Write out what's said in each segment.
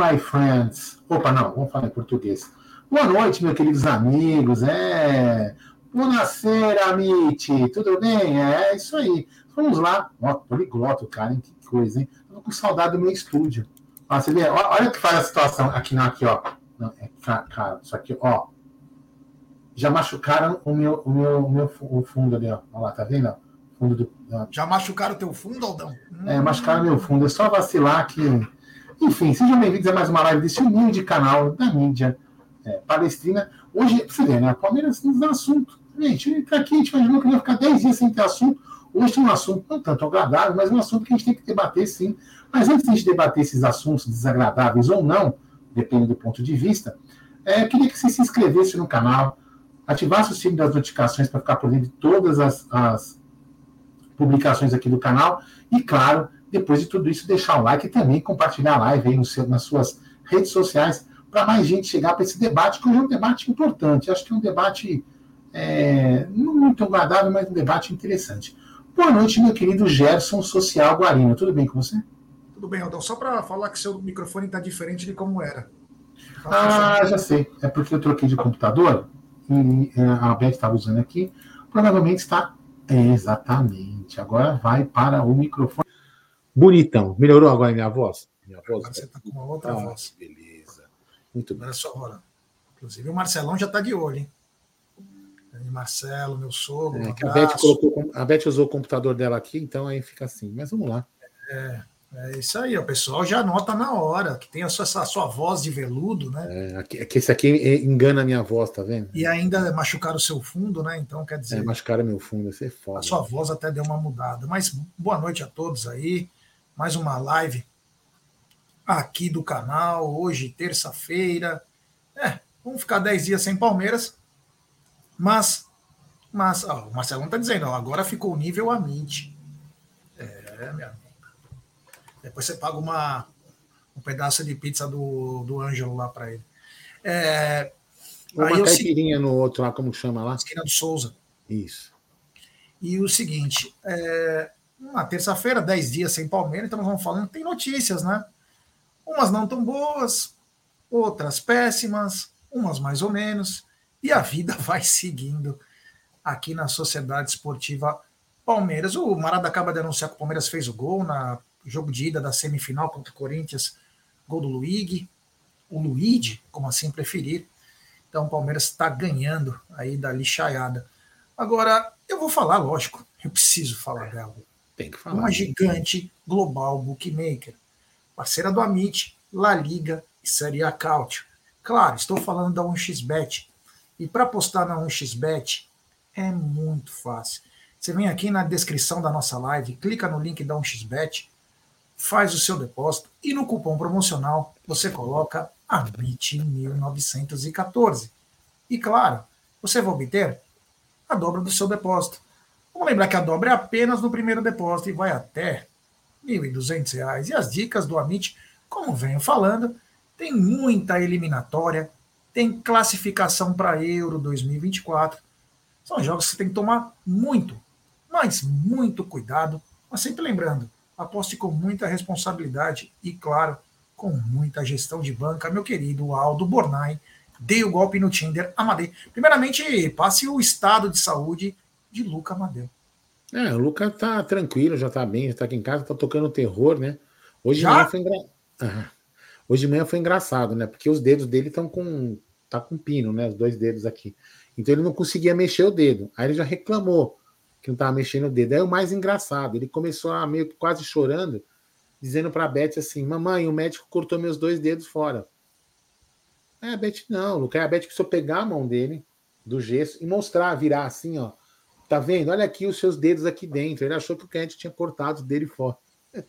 my friends. Opa, não, vamos falar em português. Boa noite, meus queridos amigos. É. Buonasera, amici. Tudo bem? É isso aí. Vamos lá. Ó, poliglota, cara, hein? Que coisa, hein? Tô com saudade do meu estúdio. Ó, você vê? Olha o que faz a situação aqui, não, aqui, ó. Não, é, cara, isso aqui, ó. Já machucaram o meu, o meu, o meu o fundo ali, ó. Olha lá, tá vendo? Fundo do, Já machucaram o teu fundo, Aldão? É, machucaram meu fundo. É só vacilar que. Enfim, sejam bem-vindos a mais uma live desse humilde canal da mídia é, palestrina. Hoje, você vê, né? Palmeiras nos dá assunto. Gente, tá aqui, a gente imaginou que ia ficar 10 dias sem ter assunto. Hoje tem um assunto não tanto agradável, mas um assunto que a gente tem que debater sim. Mas antes de a gente debater esses assuntos desagradáveis ou não, depende do ponto de vista, é, eu queria que você se inscrevesse no canal, ativasse o sino das notificações para ficar por dentro de todas as, as publicações aqui do canal. E, claro, depois de tudo isso, deixar o like e também compartilhar a live aí no seu, nas suas redes sociais para mais gente chegar para esse debate, que hoje é um debate importante. Acho que é um debate é, não muito agradável, mas um debate interessante. Boa noite, meu querido Gerson Social Guarino. Tudo bem com você? Tudo bem, Aldão. Só para falar que seu microfone está diferente de como era. Ah, já sei. É porque eu troquei de computador e é, a Beth estava usando aqui. Provavelmente está. exatamente. Agora vai para o microfone. Bonitão. Melhorou agora a minha voz? Minha voz? Agora você está com uma outra ah, voz. Beleza. Muito bem. Olha só, agora. Inclusive o Marcelão já está de olho, hein? Marcelo, meu sogro. É, a, Beth colocou, a Beth usou o computador dela aqui, então aí fica assim. Mas vamos lá. É, é isso aí, o pessoal já nota na hora, que tem a sua, a sua voz de veludo, né? É, é que esse aqui engana a minha voz, tá vendo? E ainda machucaram o seu fundo, né? Então, quer dizer. É, machucaram meu fundo, isso é foda. A sua voz até deu uma mudada. Mas boa noite a todos aí. Mais uma live aqui do canal, hoje, terça-feira. É, vamos ficar 10 dias sem Palmeiras, mas, mas ó, o Marcelão está dizendo, ó, agora ficou nível Amint. É, meu amigo. Depois você paga uma, um pedaço de pizza do, do Ângelo lá para ele. É, uma caipirinha no outro lá, como chama lá? Esquina do Souza. Isso. E o seguinte, é, uma terça-feira, dez dias sem Palmeiras, então nós vamos falando, tem notícias, né? Umas não tão boas, outras péssimas, umas mais ou menos. E a vida vai seguindo aqui na Sociedade Esportiva Palmeiras. O Marada acaba de anunciar que o Palmeiras fez o gol na jogo de ida da semifinal contra o Corinthians, gol do Luigi, o Luigi, como assim preferir. Então o Palmeiras está ganhando aí da lixaiada. Agora, eu vou falar, lógico, eu preciso falar dela. Tem que falar. Uma gigante global bookmaker, parceira do Amit, La Liga e Série A Cautio. Claro, estou falando da 1xBet, e para apostar na 1xBet é muito fácil. Você vem aqui na descrição da nossa live, clica no link da 1xBet, faz o seu depósito e no cupom promocional você coloca ABIT1914. E claro, você vai obter a dobra do seu depósito. Vamos lembrar que a dobra é apenas no primeiro depósito e vai até R$ 1.200. E as dicas do Amit, como venho falando, tem muita eliminatória, tem classificação para Euro 2024. São jogos que você tem que tomar muito, mas muito cuidado. Mas sempre lembrando, aposte com muita responsabilidade e, claro, com muita gestão de banca, meu querido Aldo Bornai. Dei o golpe no Tinder, Amadei. Primeiramente, passe o estado de saúde de Luca Amadeu. É, o Luca tá tranquilo, já tá bem, já tá aqui em casa, tá tocando terror, né? Hoje já? foi engraçado. Hoje de manhã foi engraçado, né? Porque os dedos dele estão com. tá com pino, né? Os dois dedos aqui. Então ele não conseguia mexer o dedo. Aí ele já reclamou que não estava mexendo o dedo. Aí o mais engraçado, ele começou a meio que quase chorando, dizendo para Beth assim: Mamãe, o médico cortou meus dois dedos fora. É, a Beth não, Lucas. A Beth precisou pegar a mão dele, do gesso, e mostrar, virar assim, ó. Tá vendo? Olha aqui os seus dedos aqui dentro. Ele achou que o cliente tinha cortado dele fora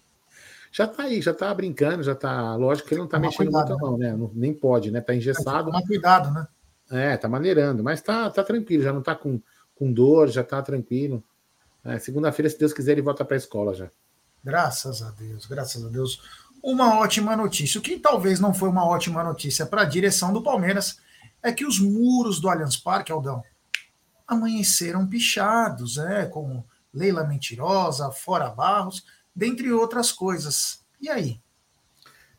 já tá aí, já tá brincando, já tá. Lógico que ele não tá mexendo cuidado, muito, né? não, né? nem pode, né? Tá engessado. Tomar cuidado, né? É, tá maneirando, mas tá, tá tranquilo, já não tá com, com dor, já tá tranquilo. É, Segunda-feira, se Deus quiser, ele volta para a escola já. Graças a Deus, graças a Deus. Uma ótima notícia. O que talvez não foi uma ótima notícia para a direção do Palmeiras é que os muros do Allianz Parque, Aldão, amanheceram pichados, é, com Leila Mentirosa, Fora Barros dentre outras coisas. E aí?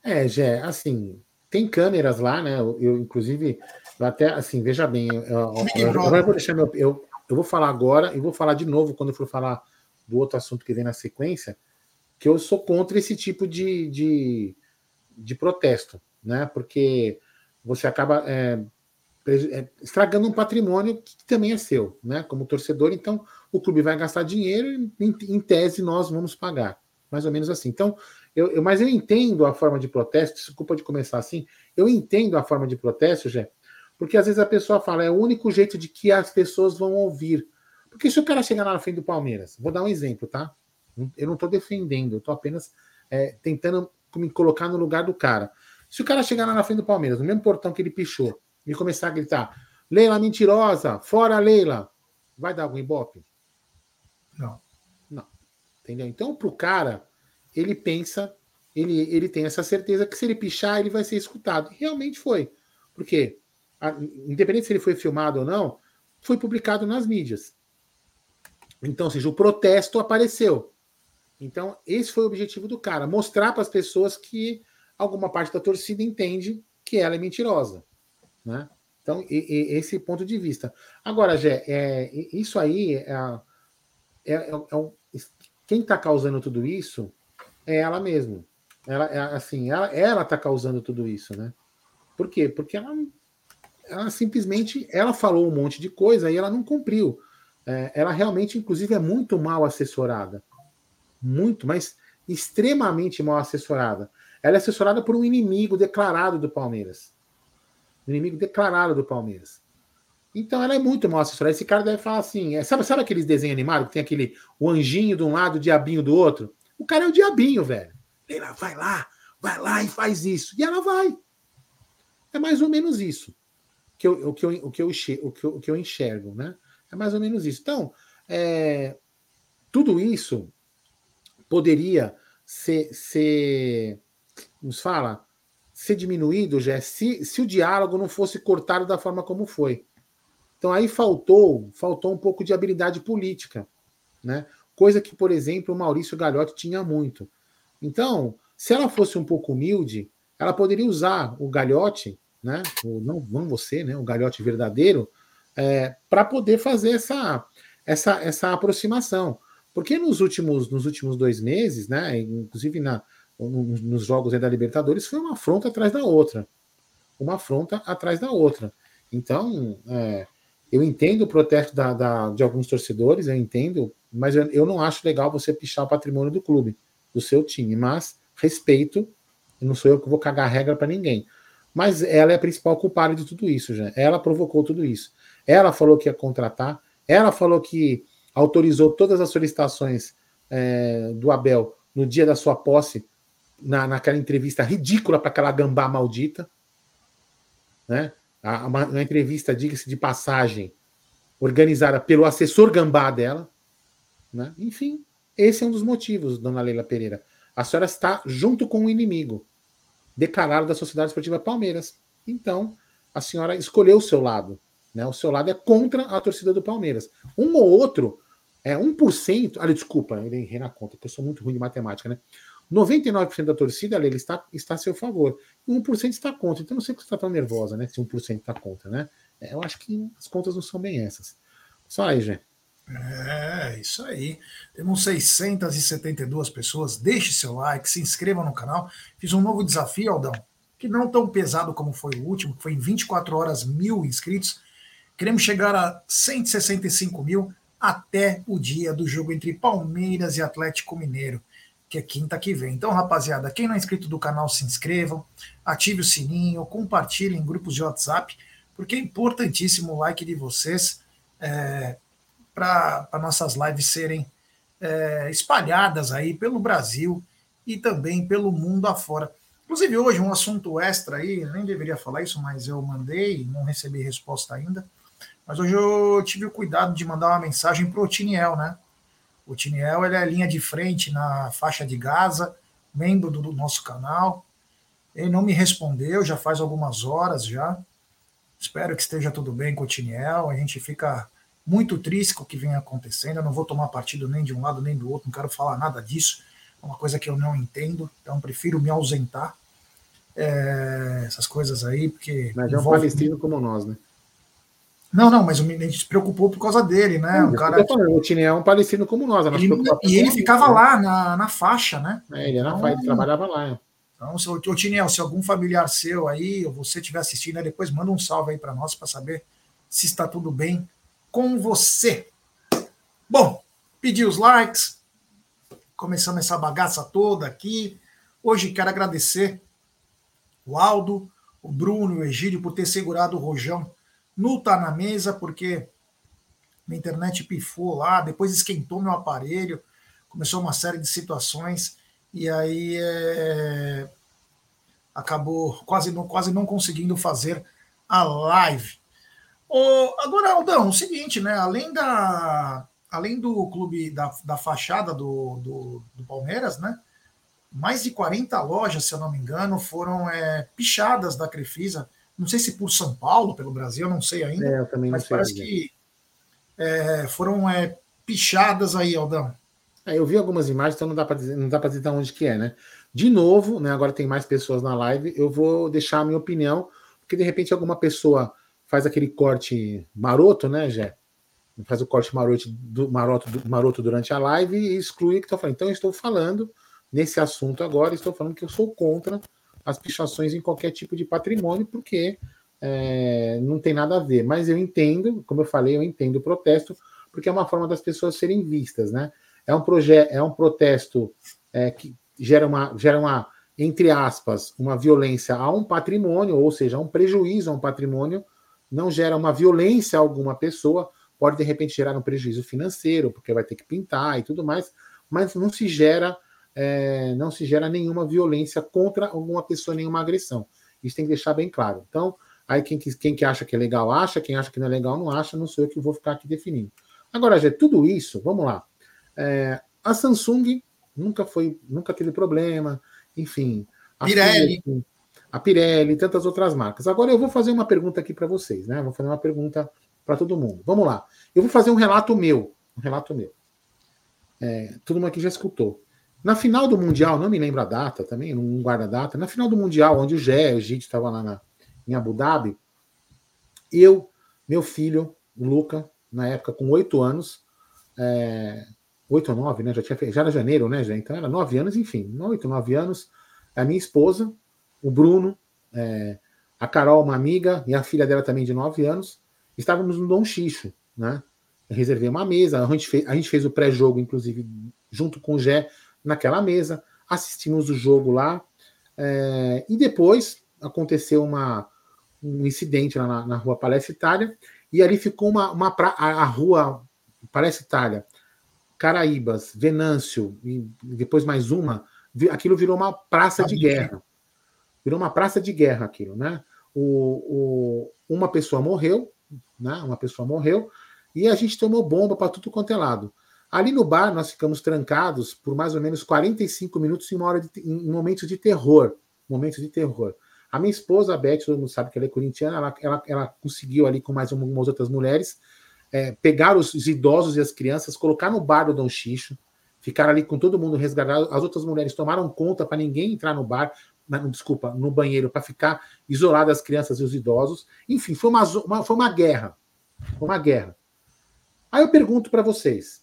É, Gé, assim, tem câmeras lá, né? Eu, eu inclusive, eu até assim, veja bem, eu, eu, vou deixar meu. Eu, eu vou falar agora e vou falar de novo quando eu for falar do outro assunto que vem na sequência, que eu sou contra esse tipo de, de, de protesto, né? Porque você acaba é, estragando um patrimônio que também é seu, né? Como torcedor, então o clube vai gastar dinheiro e, em, em tese, nós vamos pagar. Mais ou menos assim. Então, eu, eu, mas eu entendo a forma de protesto, desculpa de começar assim, eu entendo a forma de protesto, Jé, porque às vezes a pessoa fala, é o único jeito de que as pessoas vão ouvir. Porque se o cara chegar lá na frente do Palmeiras, vou dar um exemplo, tá? Eu não estou defendendo, eu estou apenas é, tentando me colocar no lugar do cara. Se o cara chegar lá na frente do Palmeiras, no mesmo portão que ele pichou, e começar a gritar: Leila mentirosa, fora Leila, vai dar algum ibope? Não. Não. Entendeu? Então, para o cara, ele pensa, ele, ele tem essa certeza que se ele pichar, ele vai ser escutado. E realmente foi. Porque, a, independente se ele foi filmado ou não, foi publicado nas mídias. Então, ou seja, o protesto apareceu. Então, esse foi o objetivo do cara: mostrar para as pessoas que alguma parte da torcida entende que ela é mentirosa. Né? Então, e, e, esse ponto de vista. Agora, Gé, é, isso aí é, é, é, é quem está causando tudo isso é ela mesma. Ela, é, assim, ela está causando tudo isso, né? Por quê? Porque ela, ela simplesmente ela falou um monte de coisa e ela não cumpriu. É, ela realmente, inclusive, é muito mal assessorada. Muito, mas extremamente mal assessorada. Ela é assessorada por um inimigo declarado do Palmeiras inimigo declarado do Palmeiras. Então ela é muito mal assessorada. Esse cara deve falar assim: é, sabe, sabe aqueles desenhos animados que tem aquele o anjinho de um lado, o diabinho do outro? O cara é o diabinho, velho. Leila, vai lá, vai lá e faz isso. E ela vai. É mais ou menos isso que eu, o, que eu, que eu, o que eu enxergo, né? É mais ou menos isso. Então, é, tudo isso poderia ser, ser, nos fala, ser diminuído, já se, se o diálogo não fosse cortado da forma como foi. Então aí faltou, faltou um pouco de habilidade política, né? Coisa que, por exemplo, o Maurício Galhotti tinha muito. Então, se ela fosse um pouco humilde, ela poderia usar o Galhotti, né? O, não, não você, né? O Galhotti verdadeiro, é, para poder fazer essa, essa, essa aproximação. Porque nos últimos, nos últimos dois meses, né? Inclusive na, nos jogos da Libertadores foi uma afronta atrás da outra. Uma afronta atrás da outra. Então, é, eu entendo o protesto da, da, de alguns torcedores, eu entendo, mas eu, eu, não acho legal você pichar o patrimônio do clube, do seu time. Mas respeito, não sou eu que vou cagar regra para ninguém. Mas ela é a principal culpada de tudo isso, já. Ela provocou tudo isso. Ela falou que ia contratar, ela falou que autorizou todas as solicitações é, do Abel no dia da sua posse na, naquela entrevista ridícula para aquela gambá maldita, né? Uma, uma entrevista, diga-se de passagem, organizada pelo assessor gambá dela, né? Enfim, esse é um dos motivos, dona Leila Pereira. A senhora está junto com o inimigo declarado da Sociedade Esportiva Palmeiras. Então, a senhora escolheu o seu lado. Né? O seu lado é contra a torcida do Palmeiras. Um ou outro, é 1%. Ali, desculpa, eu errei na conta, porque eu sou muito ruim de matemática, né? 99% da torcida, ele está, está a seu favor. E 1% está contra. Então não sei por que você está tão nervosa, né? Se 1% está contra, né? É, eu acho que as contas não são bem essas. Só aí, Gê. É, isso aí. Temos 672 pessoas. Deixe seu like, se inscreva no canal. Fiz um novo desafio, Aldão, que não tão pesado como foi o último, que foi em 24 horas mil inscritos. Queremos chegar a 165 mil até o dia do jogo entre Palmeiras e Atlético Mineiro que é quinta que vem. Então, rapaziada, quem não é inscrito do canal, se inscrevam, ative o sininho, compartilhem em grupos de WhatsApp, porque é importantíssimo o like de vocês é, para nossas lives serem é, espalhadas aí pelo Brasil e também pelo mundo afora. Inclusive, hoje, um assunto extra aí, nem deveria falar isso, mas eu mandei, não recebi resposta ainda. Mas hoje eu tive o cuidado de mandar uma mensagem para o Tiniel, né? O Tiniel ele é linha de frente na faixa de Gaza, membro do nosso canal. Ele não me respondeu, já faz algumas horas já. Espero que esteja tudo bem com o Tiniel. A gente fica muito triste com o que vem acontecendo. Eu não vou tomar partido nem de um lado nem do outro, não quero falar nada disso. É uma coisa que eu não entendo, então prefiro me ausentar. é, essas coisas aí, porque. Mas é um palestino como nós, né? Não, não, mas a gente se preocupou por causa dele, né? o cara. Falando, o Tine é um palestino como nós. Ele, e ele ficava lá na, na faixa, né? É, ele, então, ele trabalhava lá. Então, se, o Tiniel, se algum familiar seu aí, ou você estiver assistindo, aí depois manda um salve aí para nós para saber se está tudo bem com você. Bom, pedi os likes, começamos essa bagaça toda aqui. Hoje quero agradecer o Aldo, o Bruno e o Egídio por ter segurado o rojão no Tá na Mesa, porque minha internet pifou lá, depois esquentou meu aparelho, começou uma série de situações, e aí é, acabou quase não, quase não conseguindo fazer a live. Oh, agora, Aldão, o seguinte, né? Além da. Além do clube da, da fachada do, do, do Palmeiras, né? mais de 40 lojas, se eu não me engano, foram é, pichadas da Crefisa. Não sei se por São Paulo, pelo Brasil, não sei ainda. É, eu também mas parece que é, foram é, pichadas aí, Aldão. É, eu vi algumas imagens, então não dá para dizer, não dá para dizer de onde que é, né? De novo, né? Agora tem mais pessoas na live. Eu vou deixar a minha opinião, porque de repente alguma pessoa faz aquele corte maroto, né, Jé? Faz o corte maroto, do, maroto, maroto durante a live e exclui o que estou falando. Então, eu estou falando nesse assunto agora, estou falando que eu sou contra as pichações em qualquer tipo de patrimônio, porque é, não tem nada a ver. Mas eu entendo, como eu falei, eu entendo o protesto, porque é uma forma das pessoas serem vistas, né? É um projeto, é um protesto é, que gera uma, gera uma, entre aspas, uma violência a um patrimônio, ou seja, um prejuízo a um patrimônio, não gera uma violência a alguma pessoa, pode de repente gerar um prejuízo financeiro, porque vai ter que pintar e tudo mais, mas não se gera é, não se gera nenhuma violência contra alguma pessoa, nenhuma agressão. Isso tem que deixar bem claro. Então, aí quem, quem que acha que é legal acha, quem acha que não é legal não acha, não sou eu que vou ficar aqui definindo. Agora, gente, tudo isso, vamos lá. É, a Samsung nunca foi, nunca teve problema, enfim. A Pirelli. a Pirelli, tantas outras marcas. Agora eu vou fazer uma pergunta aqui para vocês, né? Vou fazer uma pergunta para todo mundo. Vamos lá. Eu vou fazer um relato meu, um relato meu. É, todo mundo aqui já escutou. Na final do Mundial, não me lembro a data também, não guarda a data, na final do Mundial, onde o Gé, o Gide estava lá na, em Abu Dhabi, eu, meu filho, o Luca, na época com oito anos, é, oito ou nove, né? Já, tinha, já era janeiro, né, já? Então era nove anos, enfim, oito, nove anos. A minha esposa, o Bruno, é, a Carol, uma amiga, e a filha dela também de nove anos, estávamos no Dom Xixo, né? Eu reservei uma mesa, a gente fez, a gente fez o pré-jogo, inclusive, junto com o Gé, naquela mesa, assistimos o jogo lá, é, e depois aconteceu uma, um incidente lá na, na rua Palestra Itália, e ali ficou uma, uma pra, a, a, rua Palestra Itália, Caraíbas, Venâncio, e depois mais uma, aquilo virou uma praça de guerra. Virou uma praça de guerra aquilo, né? O, o, uma pessoa morreu, né? Uma pessoa morreu, e a gente tomou bomba para tudo quanto é lado. Ali no bar, nós ficamos trancados por mais ou menos 45 minutos em, uma hora de, em momentos de terror. Momentos de terror. A minha esposa, a Beth, todo mundo sabe que ela é corintiana, ela, ela, ela conseguiu ali com mais algumas outras mulheres é, pegar os, os, idosos e as crianças, colocar no bar do Dom Xixo, ficar ali com todo mundo resguardado. As outras mulheres tomaram conta para ninguém entrar no bar, não, desculpa, no banheiro, para ficar isolado as crianças e os idosos. Enfim, foi uma, uma, foi uma guerra. Foi uma guerra. Aí eu pergunto para vocês: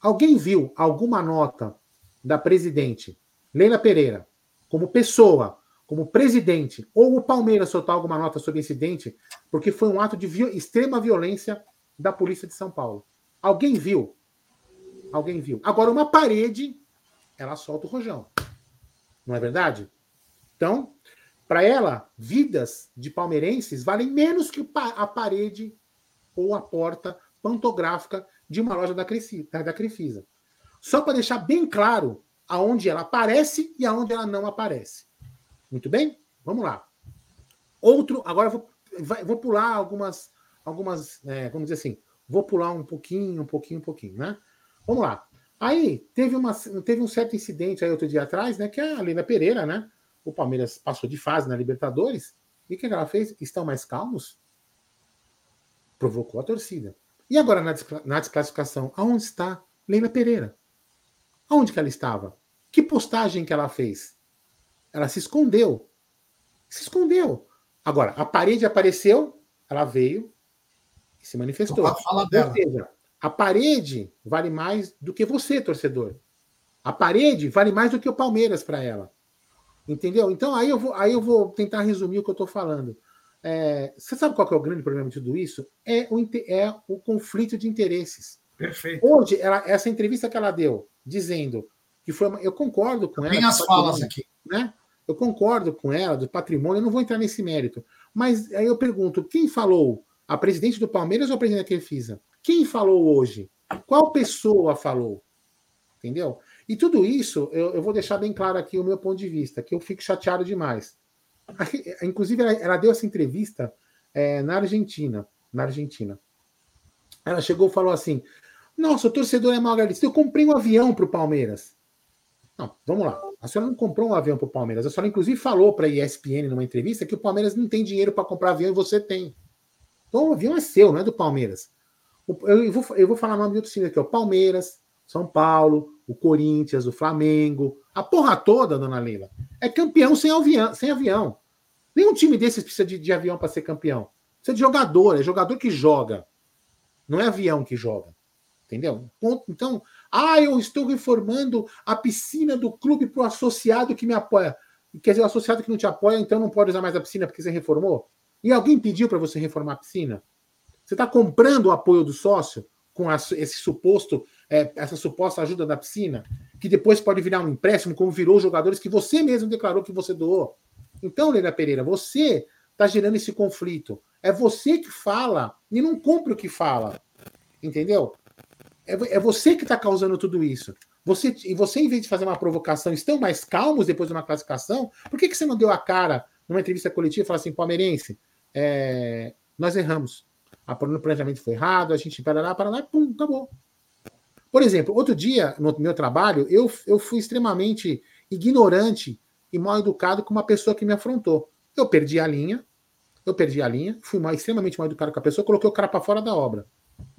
Alguém viu alguma nota da presidente Leila Pereira, como pessoa, como presidente, ou o Palmeiras soltar alguma nota sobre incidente, porque foi um ato de viol extrema violência da polícia de São Paulo? Alguém viu? Alguém viu? Agora, uma parede, ela solta o rojão. Não é verdade? Então, para ela, vidas de palmeirenses valem menos que a parede ou a porta pantográfica de uma loja da. Da Crefisa. Só para deixar bem claro aonde ela aparece e aonde ela não aparece. Muito bem? Vamos lá. Outro, agora vou, vou pular algumas, algumas é, vamos dizer assim, vou pular um pouquinho, um pouquinho, um pouquinho, né? Vamos lá. Aí teve, uma, teve um certo incidente aí outro dia atrás, né? Que a Lina Pereira, né? O Palmeiras passou de fase na Libertadores. E o que ela fez? Estão mais calmos? Provocou a torcida. E agora na, na desclassificação, aonde está Leila Pereira? Aonde que ela estava? Que postagem que ela fez? Ela se escondeu. Se escondeu. Agora, a parede apareceu, ela veio e se manifestou. Fala dela. Ou seja, a parede vale mais do que você, torcedor. A parede vale mais do que o Palmeiras para ela. Entendeu? Então aí eu vou, aí eu vou tentar resumir o que eu estou falando. É, você sabe qual é o grande problema de tudo isso? É o, é o conflito de interesses. Perfeito. Hoje, ela, essa entrevista que ela deu, dizendo que foi uma, eu concordo com ela. Tem as falas aqui. Né? Eu concordo com ela do patrimônio, eu não vou entrar nesse mérito. Mas aí eu pergunto: quem falou? A presidente do Palmeiras ou a presidente da Crefisa? Quem falou hoje? Qual pessoa falou? Entendeu? E tudo isso, eu, eu, vou deixar bem claro aqui o meu ponto de vista, que eu fico chateado demais. Inclusive, ela, ela deu essa entrevista é, na Argentina. Na Argentina. Ela chegou e falou assim: Nossa, o torcedor é mal agradecido. Eu comprei um avião para o Palmeiras. Não, vamos lá. A senhora não comprou um avião para o Palmeiras. A senhora, inclusive, falou para a ESPN numa entrevista que o Palmeiras não tem dinheiro para comprar avião e você tem. Então o avião é seu, não é do Palmeiras. Eu vou, eu vou falar nome de outro time aqui: o Palmeiras, São Paulo, o Corinthians, o Flamengo, a porra toda, dona Leila, é campeão sem avião. Sem avião. Nenhum time desses precisa de, de avião para ser campeão. Precisa de jogador, é jogador que joga. Não é avião que joga. Entendeu? Então, ah, eu estou reformando a piscina do clube para o associado que me apoia. Quer dizer, o associado que não te apoia, então não pode usar mais a piscina porque você reformou? E alguém pediu para você reformar a piscina? Você está comprando o apoio do sócio com esse suposto é, essa suposta ajuda da piscina, que depois pode virar um empréstimo, como virou os jogadores que você mesmo declarou que você doou. Então, Leila Pereira, você está gerando esse conflito. É você que fala e não cumpre o que fala. Entendeu? É, é você que está causando tudo isso. Você, e você, em vez de fazer uma provocação, estão mais calmos depois de uma classificação? Por que, que você não deu a cara numa entrevista coletiva e falou assim, palmeirense, é, nós erramos. A, o planejamento foi errado, a gente parará, parará, pum, acabou. Por exemplo, outro dia, no meu trabalho, eu, eu fui extremamente ignorante e mal educado com uma pessoa que me afrontou. Eu perdi a linha, eu perdi a linha, fui extremamente mal educado com a pessoa, coloquei o cara para fora da obra.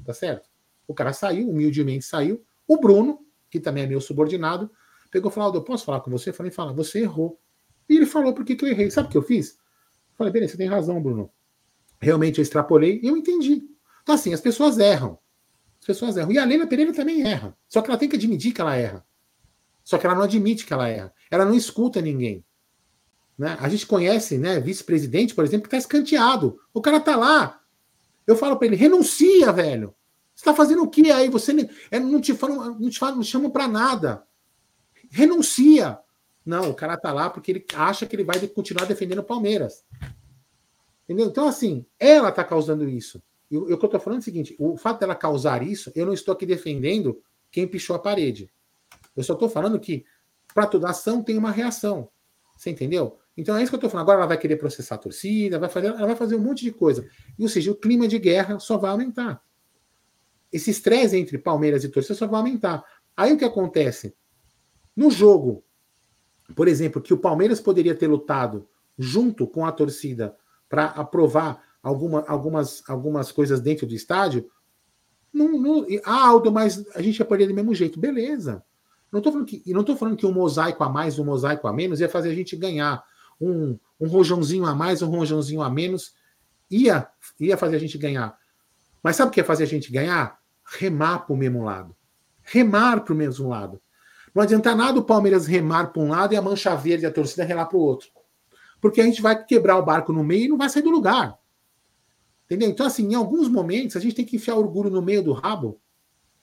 Tá certo? O cara saiu, humildemente saiu. O Bruno, que também é meu subordinado, pegou e falou: Eu posso falar com você? Eu falei: Fala, você errou. E ele falou por que, que eu errei. Sabe o que eu fiz? Eu falei: Beleza, você tem razão, Bruno. Realmente eu extrapolei e eu entendi. Então, assim, as pessoas erram. As pessoas erram. E a Leila Pereira também erra. Só que ela tem que admitir que ela erra. Só que ela não admite que ela erra. Ela não escuta ninguém. Né? A gente conhece, né, vice-presidente, por exemplo, que está escanteado. O cara tá lá. Eu falo para ele: renuncia, velho. Você está fazendo o que aí? Você é, não te falam, não te não chamam para nada. Renuncia. Não, o cara tá lá porque ele acha que ele vai continuar defendendo o Palmeiras. Entendeu? Então, assim, ela tá causando isso. E o que eu estou falando é o seguinte: o fato dela causar isso, eu não estou aqui defendendo quem pichou a parede. Eu só estou falando que para toda ação tem uma reação. Você entendeu? Então é isso que eu estou falando. Agora ela vai querer processar a torcida, vai fazer, ela vai fazer um monte de coisa. Ou seja, o clima de guerra só vai aumentar. Esse estresse entre Palmeiras e torcida só vai aumentar. Aí o que acontece? No jogo, por exemplo, que o Palmeiras poderia ter lutado junto com a torcida para aprovar alguma, algumas, algumas coisas dentro do estádio. Não, não, ah, Aldo, mas a gente ia perder do mesmo jeito. Beleza. Não estou falando que, não tô falando que um mosaico a mais, um mosaico a menos ia fazer a gente ganhar. Um, um rojãozinho a mais, um rojãozinho a menos ia, ia fazer a gente ganhar. Mas sabe o que ia fazer a gente ganhar? Remar para o mesmo lado. Remar para o mesmo lado. Não adianta nada o Palmeiras remar para um lado e a mancha verde, a torcida, relar para o outro. Porque a gente vai quebrar o barco no meio e não vai sair do lugar. Entendeu? Então, assim, em alguns momentos a gente tem que enfiar orgulho no meio do rabo,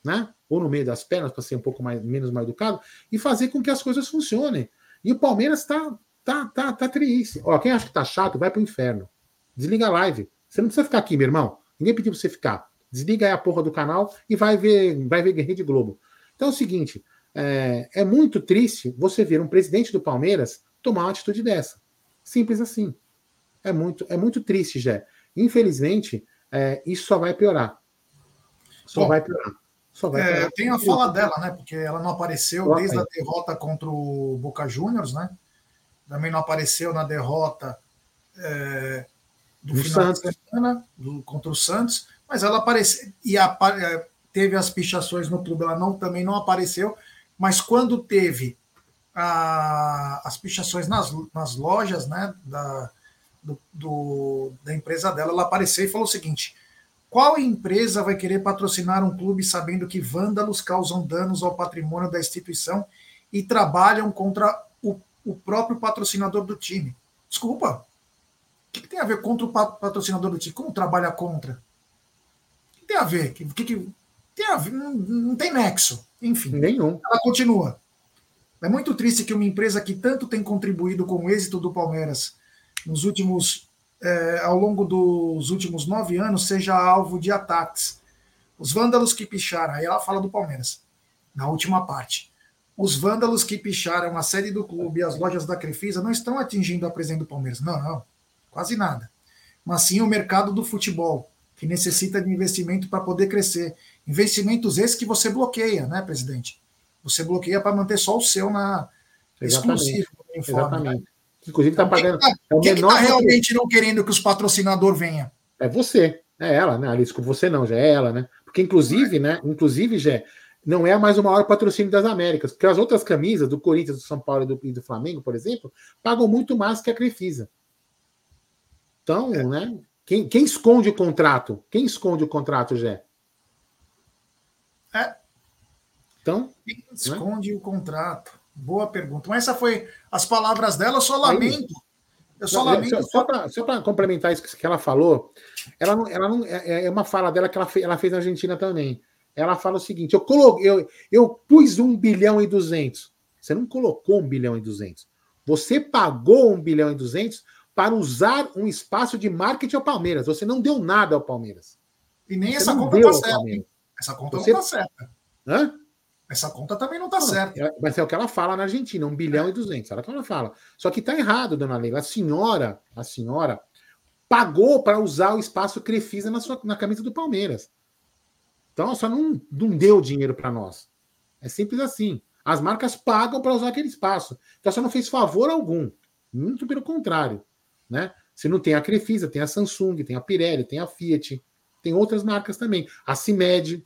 né? Ou no meio das pernas, para ser um pouco mais, menos mal educado, e fazer com que as coisas funcionem. E o Palmeiras tá, tá, tá, tá triste. Ó, quem acha que tá chato, vai pro inferno. Desliga a live. Você não precisa ficar aqui, meu irmão. Ninguém pediu pra você ficar. Desliga aí a porra do canal e vai ver, vai ver Rede Globo. Então é o seguinte: é, é muito triste você ver um presidente do Palmeiras tomar uma atitude dessa. Simples assim. É muito, é muito triste, Jé. Infelizmente, é, isso só vai piorar. Só Bom, vai piorar. É, tem a fala dela, né? Porque ela não apareceu desde a derrota contra o Boca Juniors, né? Também não apareceu na derrota é, do no final Santos. de semana do, contra o Santos, mas ela apareceu e a, é, teve as pichações no clube, ela não, também não apareceu, mas quando teve a, as pichações nas, nas lojas, né? Da, do, do, da empresa dela, ela apareceu e falou o seguinte: qual empresa vai querer patrocinar um clube sabendo que vândalos causam danos ao patrimônio da instituição e trabalham contra o, o próprio patrocinador do time? Desculpa. O que, que, tem a ver contra o patrocinador do time? Como trabalha contra? O que tem a ver? Que, que, tem a ver? Não, não tem nexo. Enfim. Nenhum. Ela continua. É muito triste que uma empresa que tanto tem contribuído com o êxito do Palmeiras nos últimos, é, ao longo dos últimos nove anos seja alvo de ataques. Os vândalos que picharam, aí ela fala do Palmeiras, na última parte. Os vândalos que picharam a sede do clube e as lojas da Crefisa não estão atingindo a presença do Palmeiras. Não, não, quase nada. Mas sim o mercado do futebol, que necessita de investimento para poder crescer. Investimentos esses que você bloqueia, né, presidente? Você bloqueia para manter só o seu na exclusivo. Exatamente. Né? Inclusive está pagando. Quem está é quem tá realmente não querendo que os patrocinador venha? É você, é ela, né? Alice, você não, já é ela, né? Porque inclusive, né? Inclusive, já não é mais o maior patrocínio das Américas, porque as outras camisas do Corinthians, do São Paulo e do, e do Flamengo, por exemplo, pagam muito mais que a Crefisa. Então, é. né? Quem, quem esconde o contrato? Quem esconde o contrato, Jé? É. Então. Quem né? esconde né? o contrato? Boa pergunta. Mas essa foi as palavras dela, eu só lamento. Eu só lamento. Só, para complementar isso que ela falou, ela não, ela não é, é, é uma fala dela que ela, fez, ela fez na Argentina também. Ela fala o seguinte: eu, coloquei, eu, eu pus um bilhão e duzentos. Você não colocou um bilhão e duzentos. Você pagou um bilhão e duzentos para usar um espaço de marketing ao Palmeiras. Você não deu nada ao Palmeiras. E nem Você essa conta está certa. Essa conta Você... não está certa. Hã? Essa conta também não está certa. Mas é o que ela fala na Argentina, um bilhão é. e duzentos. Olha o que ela fala. Só que está errado, dona Leila. A senhora, a senhora pagou para usar o espaço Crefisa na, sua, na camisa do Palmeiras. Então, só não, não deu dinheiro para nós. É simples assim. As marcas pagam para usar aquele espaço. Então, só não fez favor algum. Muito pelo contrário. Né? Se não tem a Crefisa, tem a Samsung, tem a Pirelli, tem a Fiat, tem outras marcas também. A CIMED,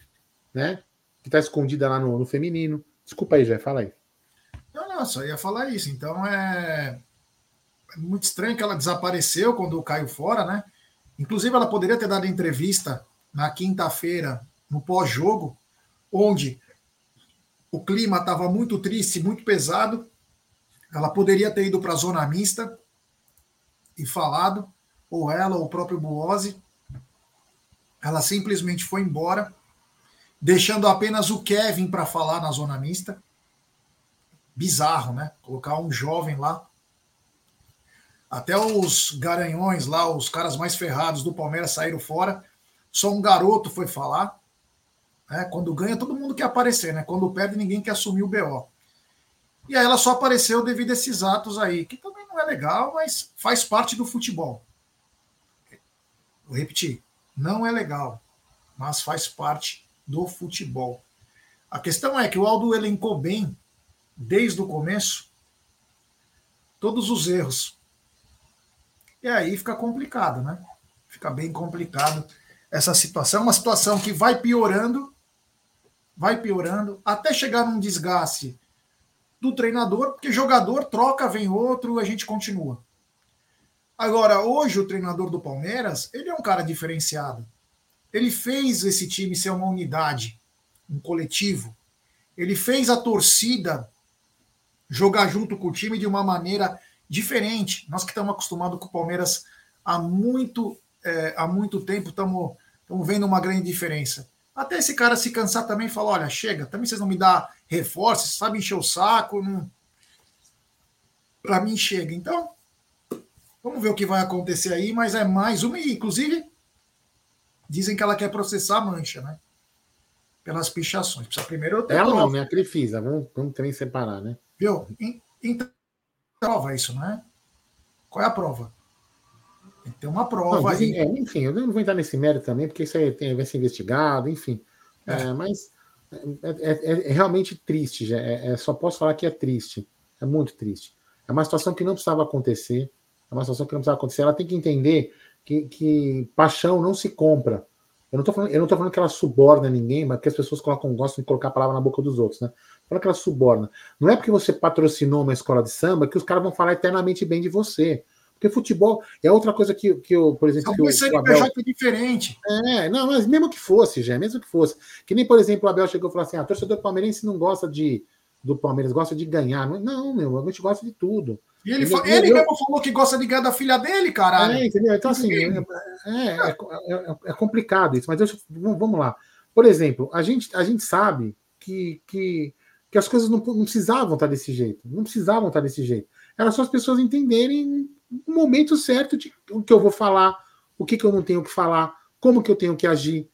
né? Que está escondida lá no, no, feminino. Desculpa aí, Jé, fala aí. Não, não, só ia falar isso. Então é... é muito estranho que ela desapareceu quando caiu fora, né? Inclusive, ela poderia ter dado entrevista na quinta-feira, no pós-jogo, onde o clima estava muito triste, muito pesado. Ela poderia ter ido para a zona mista e falado, ou ela, ou o próprio Buose. Ela simplesmente foi embora deixando apenas o Kevin para falar na zona mista. Bizarro, né? Colocar um jovem lá. Até os garanhões lá, os caras mais ferrados do Palmeiras saíram fora. Só um garoto foi falar. Né? Quando ganha, todo mundo quer aparecer, né? Quando perde, ninguém quer assumir o BO. E aí ela só apareceu devido a esses atos aí, que também não é legal, mas faz parte do futebol. Vou repetir, não é legal, mas faz parte do futebol. A questão é que o Aldo elencou bem, desde o começo, todos os erros. E aí fica complicado, né? Fica bem complicado essa situação. Uma situação que vai piorando, vai piorando, até chegar num desgaste do treinador, porque jogador troca, vem outro, a gente continua. Agora, hoje o treinador do Palmeiras, ele é um cara diferenciado. Ele fez esse time ser uma unidade, um coletivo. Ele fez a torcida jogar junto com o time de uma maneira diferente. Nós que estamos acostumados com o Palmeiras há muito, é, há muito tempo, estamos, vendo uma grande diferença. Até esse cara se cansar também e falar: olha, chega, também vocês não me dão reforço, sabe encher o saco. Não... Para mim chega. Então, vamos ver o que vai acontecer aí, mas é mais uma, inclusive dizem que ela quer processar a mancha, né? Pelas pichações. Precisa primeiro ter Ela prova. não, né? A Crefisa. Vamos, vamos também separar, né? Viu? Então, prova isso, né? Qual é a prova? Tem que ter uma prova não, aí. É, enfim, eu não vou entrar nesse mérito também, porque isso aí tem, vai ser investigado, enfim. É. É, mas é, é, é, realmente triste, já. É, só posso falar que é triste. É muito triste. É uma situação que não precisava acontecer. É uma situação que não precisava acontecer. Ela tem que entender que, que paixão não se compra. Eu não, tô falando, eu não tô falando que ela suborna ninguém, mas que as pessoas colocam, gostam de colocar a palavra na boca dos outros, né? Fala que ela suborna. Não é porque você patrocinou uma escola de samba que os caras vão falar eternamente bem de você. Porque futebol é outra coisa que, que eu, por exemplo. São dois CNPJ Abel... diferente. É, não, mas mesmo que fosse, já, mesmo que fosse. Que nem, por exemplo, o Abel chegou e falou assim: ah, torcedor palmeirense não gosta de, do Palmeiras, gosta de ganhar. Não, meu, a gente gosta de tudo. E ele, ele, ele mesmo falou que gosta de ganhar da filha dele, caralho. É, entendeu? Então, assim, é, é, é, é, complicado isso, mas deixa, vamos lá. Por exemplo, a gente, a gente sabe que, que, que as coisas não, não precisavam estar desse jeito. Não precisavam estar desse jeito. Era só as pessoas entenderem o momento certo de o que eu vou falar, o que, que eu não tenho que falar, como que eu tenho que agir.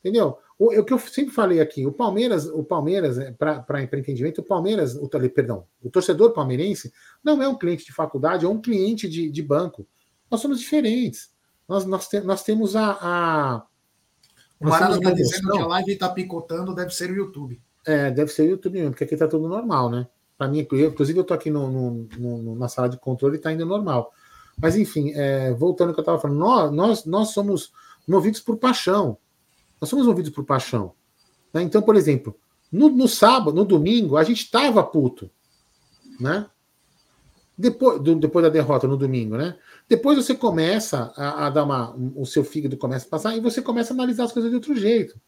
Entendeu? O, o que eu sempre falei aqui, o Palmeiras, o Palmeiras, é, para entendimento, o Palmeiras, o, perdão, o torcedor palmeirense não é um cliente de faculdade, é um cliente de, de banco. Nós somos diferentes. Nós, nós, te, nós temos a. a o Marada está dizendo que a live está picotando, deve ser o YouTube. É, deve ser o YouTube mesmo, porque aqui está tudo normal, né? Para mim, eu, inclusive, eu estou aqui no, no, no, na sala de controle e está indo normal. Mas, enfim, é, voltando ao que eu estava falando, nós, nós, nós somos movidos por paixão. Nós somos movidos por paixão. Né? Então, por exemplo, no, no, sábado, no domingo, a gente estava puto. Né? Depois, do, depois da derrota no domingo, né? Depois você começa a, a dar uma. O seu fígado começa a passar e você começa a analisar as coisas de outro jeito.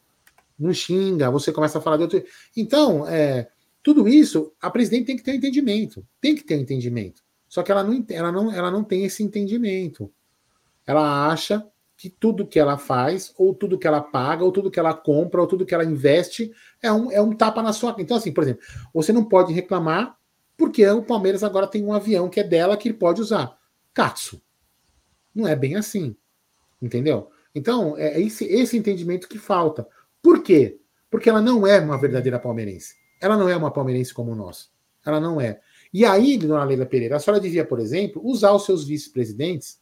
Não xinga, você começa a falar de outro Então, é, tudo isso, a presidente tem que ter um entendimento. Tem que ter um entendimento. Só que ela não, ela não, ela não tem esse entendimento. Ela acha que tudo que ela faz, ou tudo que ela paga, ou tudo que ela compra, ou tudo que ela investe, é um, é um tapa na sua. Então, assim, por exemplo, você não pode reclamar porque o Palmeiras agora tem um avião que é dela que ele pode usar. Katsu. Não é bem assim. Entendeu? Então, é esse, esse entendimento que falta. Por quê? Porque ela não é uma verdadeira palmeirense. Ela não é uma palmeirense como nós. Ela não é. E aí, dona Leila Pereira, a senhora devia, por exemplo, usar os seus vice-presidentes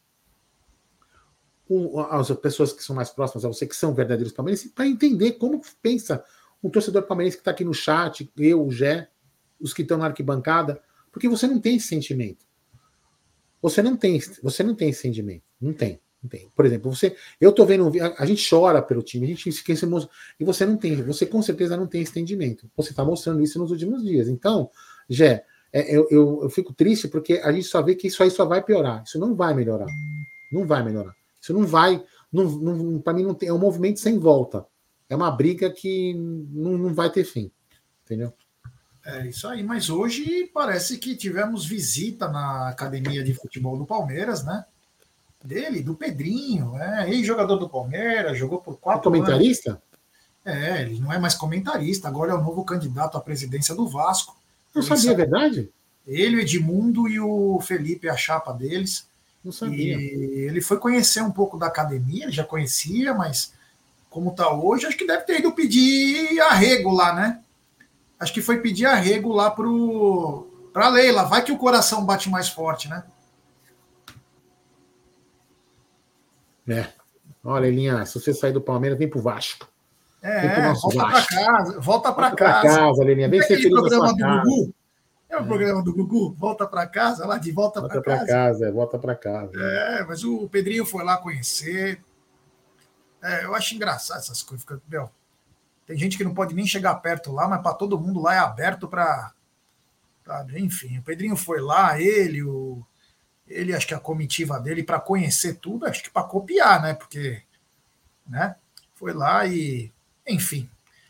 as pessoas que são mais próximas a você, que são verdadeiros palmeirenses, para entender como pensa um torcedor palmeirense que está aqui no chat, eu, o Gé, os que estão na arquibancada, porque você não tem esse sentimento. Você não tem, você não tem esse sentimento. Não tem. Não tem. Por exemplo, você, eu tô vendo, a, a gente chora pelo time, a gente esquece e você não tem, você com certeza não tem esse entendimento. Você está mostrando isso nos últimos dias. Então, Gé, é, eu, eu, eu, fico triste porque a gente só vê que isso aí só vai piorar. Isso não vai melhorar. Não vai melhorar. Isso não vai. Não, não, para mim, não tem, é um movimento sem volta. É uma briga que não, não vai ter fim. Entendeu? É isso aí, mas hoje parece que tivemos visita na academia de futebol do Palmeiras, né? Dele, do Pedrinho, é, ex-jogador do Palmeiras, jogou por quatro. É comentarista? Anos. É, ele não é mais comentarista, agora é o novo candidato à presidência do Vasco. Não sabia, é verdade? Ele, o Edmundo e o Felipe, a chapa deles. Não sabia. E ele foi conhecer um pouco da academia, ele já conhecia, mas como está hoje, acho que deve ter ido pedir arrego lá, né? Acho que foi pedir arrego lá pro para Leila. Vai que o coração bate mais forte, né? É. Olha, Elinha, se você sair do Palmeiras, vem pro Vasco. É, volta para casa, volta para casa. Pra casa, Lelinha, vem ser feliz programa do Gugu? É o programa do Gugu, volta para casa, lá de volta para casa. Volta para casa, é, volta para casa. É, mas o Pedrinho foi lá conhecer. É, eu acho engraçado essas coisas. Fica, meu, tem gente que não pode nem chegar perto lá, mas para todo mundo lá é aberto para. Enfim, o Pedrinho foi lá, ele, o, ele, acho que a comitiva dele, para conhecer tudo, acho que para copiar, né? Porque. Né? Foi lá e. Enfim.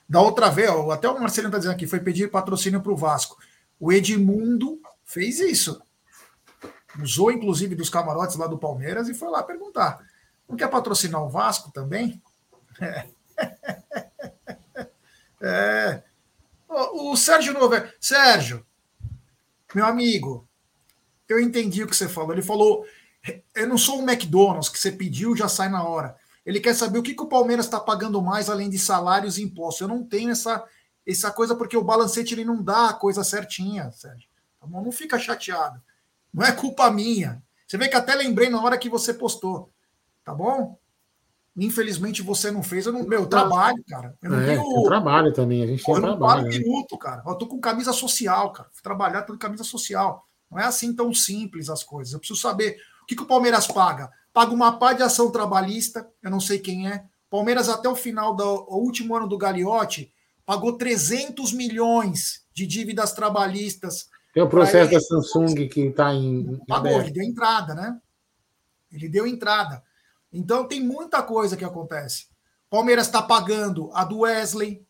Da outra vez, até o Marcelo está dizendo aqui, foi pedir patrocínio para o Vasco. O Edmundo fez isso. Usou, inclusive, dos camarotes lá do Palmeiras e foi lá perguntar. Não quer patrocinar o Vasco também? É. é. O, Sérgio Nover. Sérgio, meu amigo, eu entendi o que você falou. Ele falou: eu não sou um McDonald's que você pediu já sai na hora. Ele quer saber o que, que o Palmeiras está pagando mais além de salários e impostos. Eu não tenho essa essa coisa porque o balancete ele não dá a coisa certinha, Sérgio. Tá bom? Não fica chateado. Não é culpa minha. Você vê que até lembrei na hora que você postou. Tá bom? Infelizmente você não fez. Eu não, meu, trabalho, cara. Eu não é, tenho. trabalho também, a gente tem trabalho. Eu não né? minuto, cara. Eu tô com camisa social, cara. Fui trabalhar com camisa social. Não é assim tão simples as coisas. Eu preciso saber o que, que o Palmeiras paga. Paga uma pá de ação trabalhista, eu não sei quem é. Palmeiras, até o final do último ano do Gagliotti, pagou 300 milhões de dívidas trabalhistas. Tem o processo da Samsung que está em. Pagou, ele deu entrada, né? ele deu entrada. Então tem muita coisa que acontece. Palmeiras está pagando a do Wesley,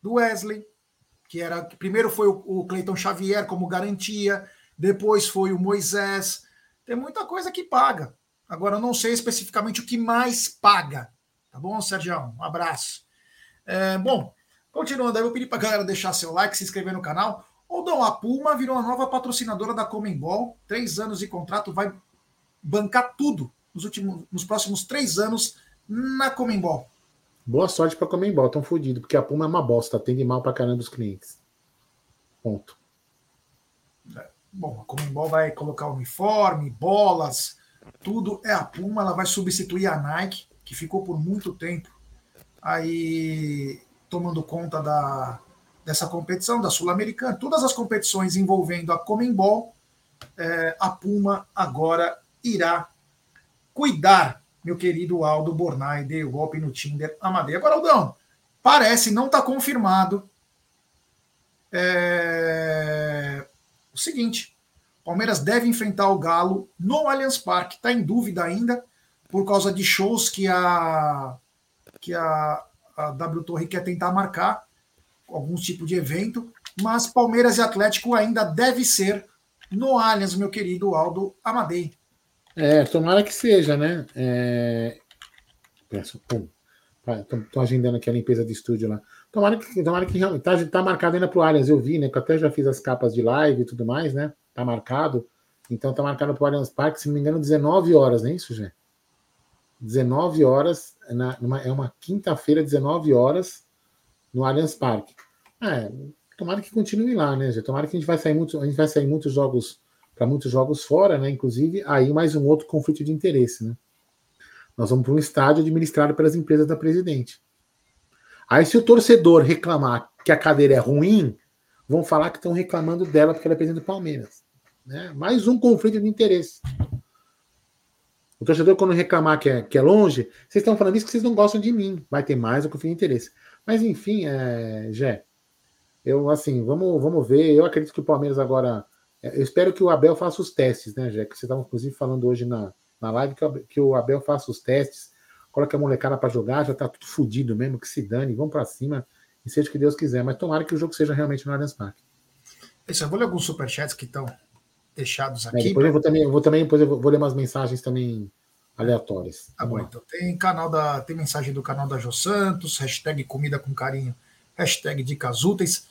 do Wesley, que era primeiro foi o, o Cleiton Xavier como garantia, depois foi o Moisés. Tem muita coisa que paga. Agora eu não sei especificamente o que mais paga. Tá bom, Sérgio? Um abraço. É, bom, continuando aí, eu pedi para a galera deixar seu like, se inscrever no canal. O Dom a Puma virou a nova patrocinadora da Comembol. Três anos de contrato, vai bancar tudo nos, últimos, nos próximos três anos na Comembol. Boa sorte para Comembol, tão fodido, porque a Puma é uma bosta, atende mal para caramba os clientes. Ponto. É, bom, a Comembol vai colocar uniforme, bolas, tudo é a Puma, ela vai substituir a Nike, que ficou por muito tempo aí tomando conta da, dessa competição, da Sul-Americana, todas as competições envolvendo a Comembol, é, a Puma agora irá cuidar, meu querido Aldo Bornai, deu golpe no Tinder Amadei. Agora, Aldão, parece, não está confirmado, é, o seguinte, Palmeiras deve enfrentar o Galo no Allianz Parque, está em dúvida ainda, por causa de shows que a, que a, a W Torre quer tentar marcar, algum tipo de evento, mas Palmeiras e Atlético ainda deve ser no Allianz, meu querido Aldo Amadei. É, tomara que seja, né? É... Peço, pum. Tô, agendando aqui a limpeza de estúdio lá. Tomara que, tomara que realmente. Tá, tá marcado ainda pro Allianz, eu vi, né? Que eu até já fiz as capas de live e tudo mais, né? Tá marcado. Então tá marcado pro Allianz Parque, se não me engano, 19 horas, não é isso, Jé? 19 horas, na, numa, é uma quinta-feira, 19 horas, no Allianz Parque. É, tomara que continue lá, né, Jé? Tomara que a gente vai sair muito, a gente vai sair muitos jogos para muitos jogos fora, né? Inclusive, aí mais um outro conflito de interesse, né? Nós vamos para um estádio administrado pelas empresas da presidente. Aí, se o torcedor reclamar que a cadeira é ruim, vão falar que estão reclamando dela porque ela é presidente do Palmeiras. Né? Mais um conflito de interesse. O torcedor, quando reclamar que é, que é longe, vocês estão falando isso que vocês não gostam de mim. Vai ter mais um conflito de interesse. Mas, enfim, é, Jé, eu, assim, vamos, vamos ver. Eu acredito que o Palmeiras agora é, eu espero que o Abel faça os testes, né, Jé? Que você estava, inclusive, falando hoje na, na live que, que o Abel faça os testes, coloque a molecada para jogar, já tá tudo fodido mesmo, que se dane, vamos para cima e seja o que Deus quiser. Mas tomara que o jogo seja realmente no Allianz Parque. Eu vou ler alguns superchats que estão deixados é, aqui. É, depois eu vou também, eu vou também, depois eu vou, ler umas mensagens também aleatórias. Tá bom, então tem canal da, tem mensagem do canal da Jô Santos, hashtag comida com carinho, hashtag dicas úteis.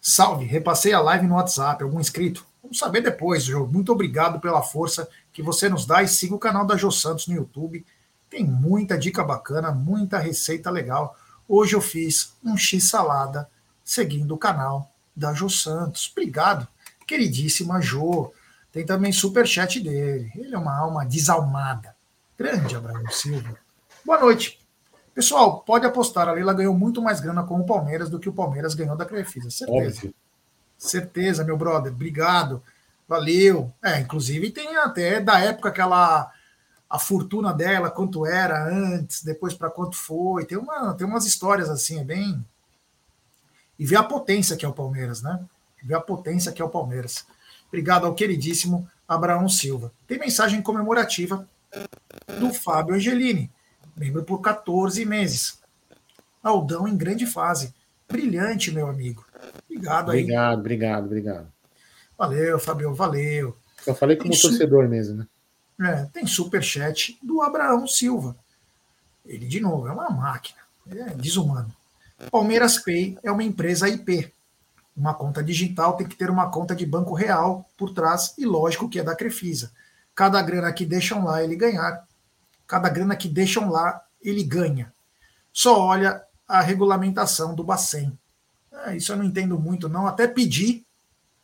Salve, repassei a live no WhatsApp, algum inscrito? Vamos saber depois, Jô. Muito obrigado pela força que você nos dá e siga o canal da Jô Santos no YouTube. Tem muita dica bacana, muita receita legal. Hoje eu fiz um X salada seguindo o canal da Jô Santos. Obrigado, queridíssima Jô. Tem também super chat dele. Ele é uma alma desalmada. Grande Abraão Silva. Boa noite. Pessoal, pode apostar, a Leila ganhou muito mais grana com o Palmeiras do que o Palmeiras ganhou da Crefisa, certeza. Óbvio. Certeza, meu brother. Obrigado. Valeu. É, inclusive tem até da época aquela a fortuna dela, quanto era antes, depois para quanto foi. Tem, uma, tem umas histórias assim, é bem. E ver a potência que é o Palmeiras, né? Ver a potência que é o Palmeiras. Obrigado ao queridíssimo Abraão Silva. Tem mensagem comemorativa do Fábio Angelini, membro por 14 meses. Aldão em grande fase. Brilhante, meu amigo. Obrigado aí. Obrigado, obrigado, obrigado. Valeu, Fabio, valeu. Só falei como tem torcedor su... mesmo, né? É, tem superchat do Abraão Silva. Ele, de novo, é uma máquina. Ele é desumano. Palmeiras Pay é uma empresa IP. Uma conta digital tem que ter uma conta de banco real por trás e lógico que é da Crefisa. Cada grana que deixam lá, ele ganhar. Cada grana que deixam lá, ele ganha. Só olha a regulamentação do Bacen. É, isso eu não entendo muito, não. Até pedi,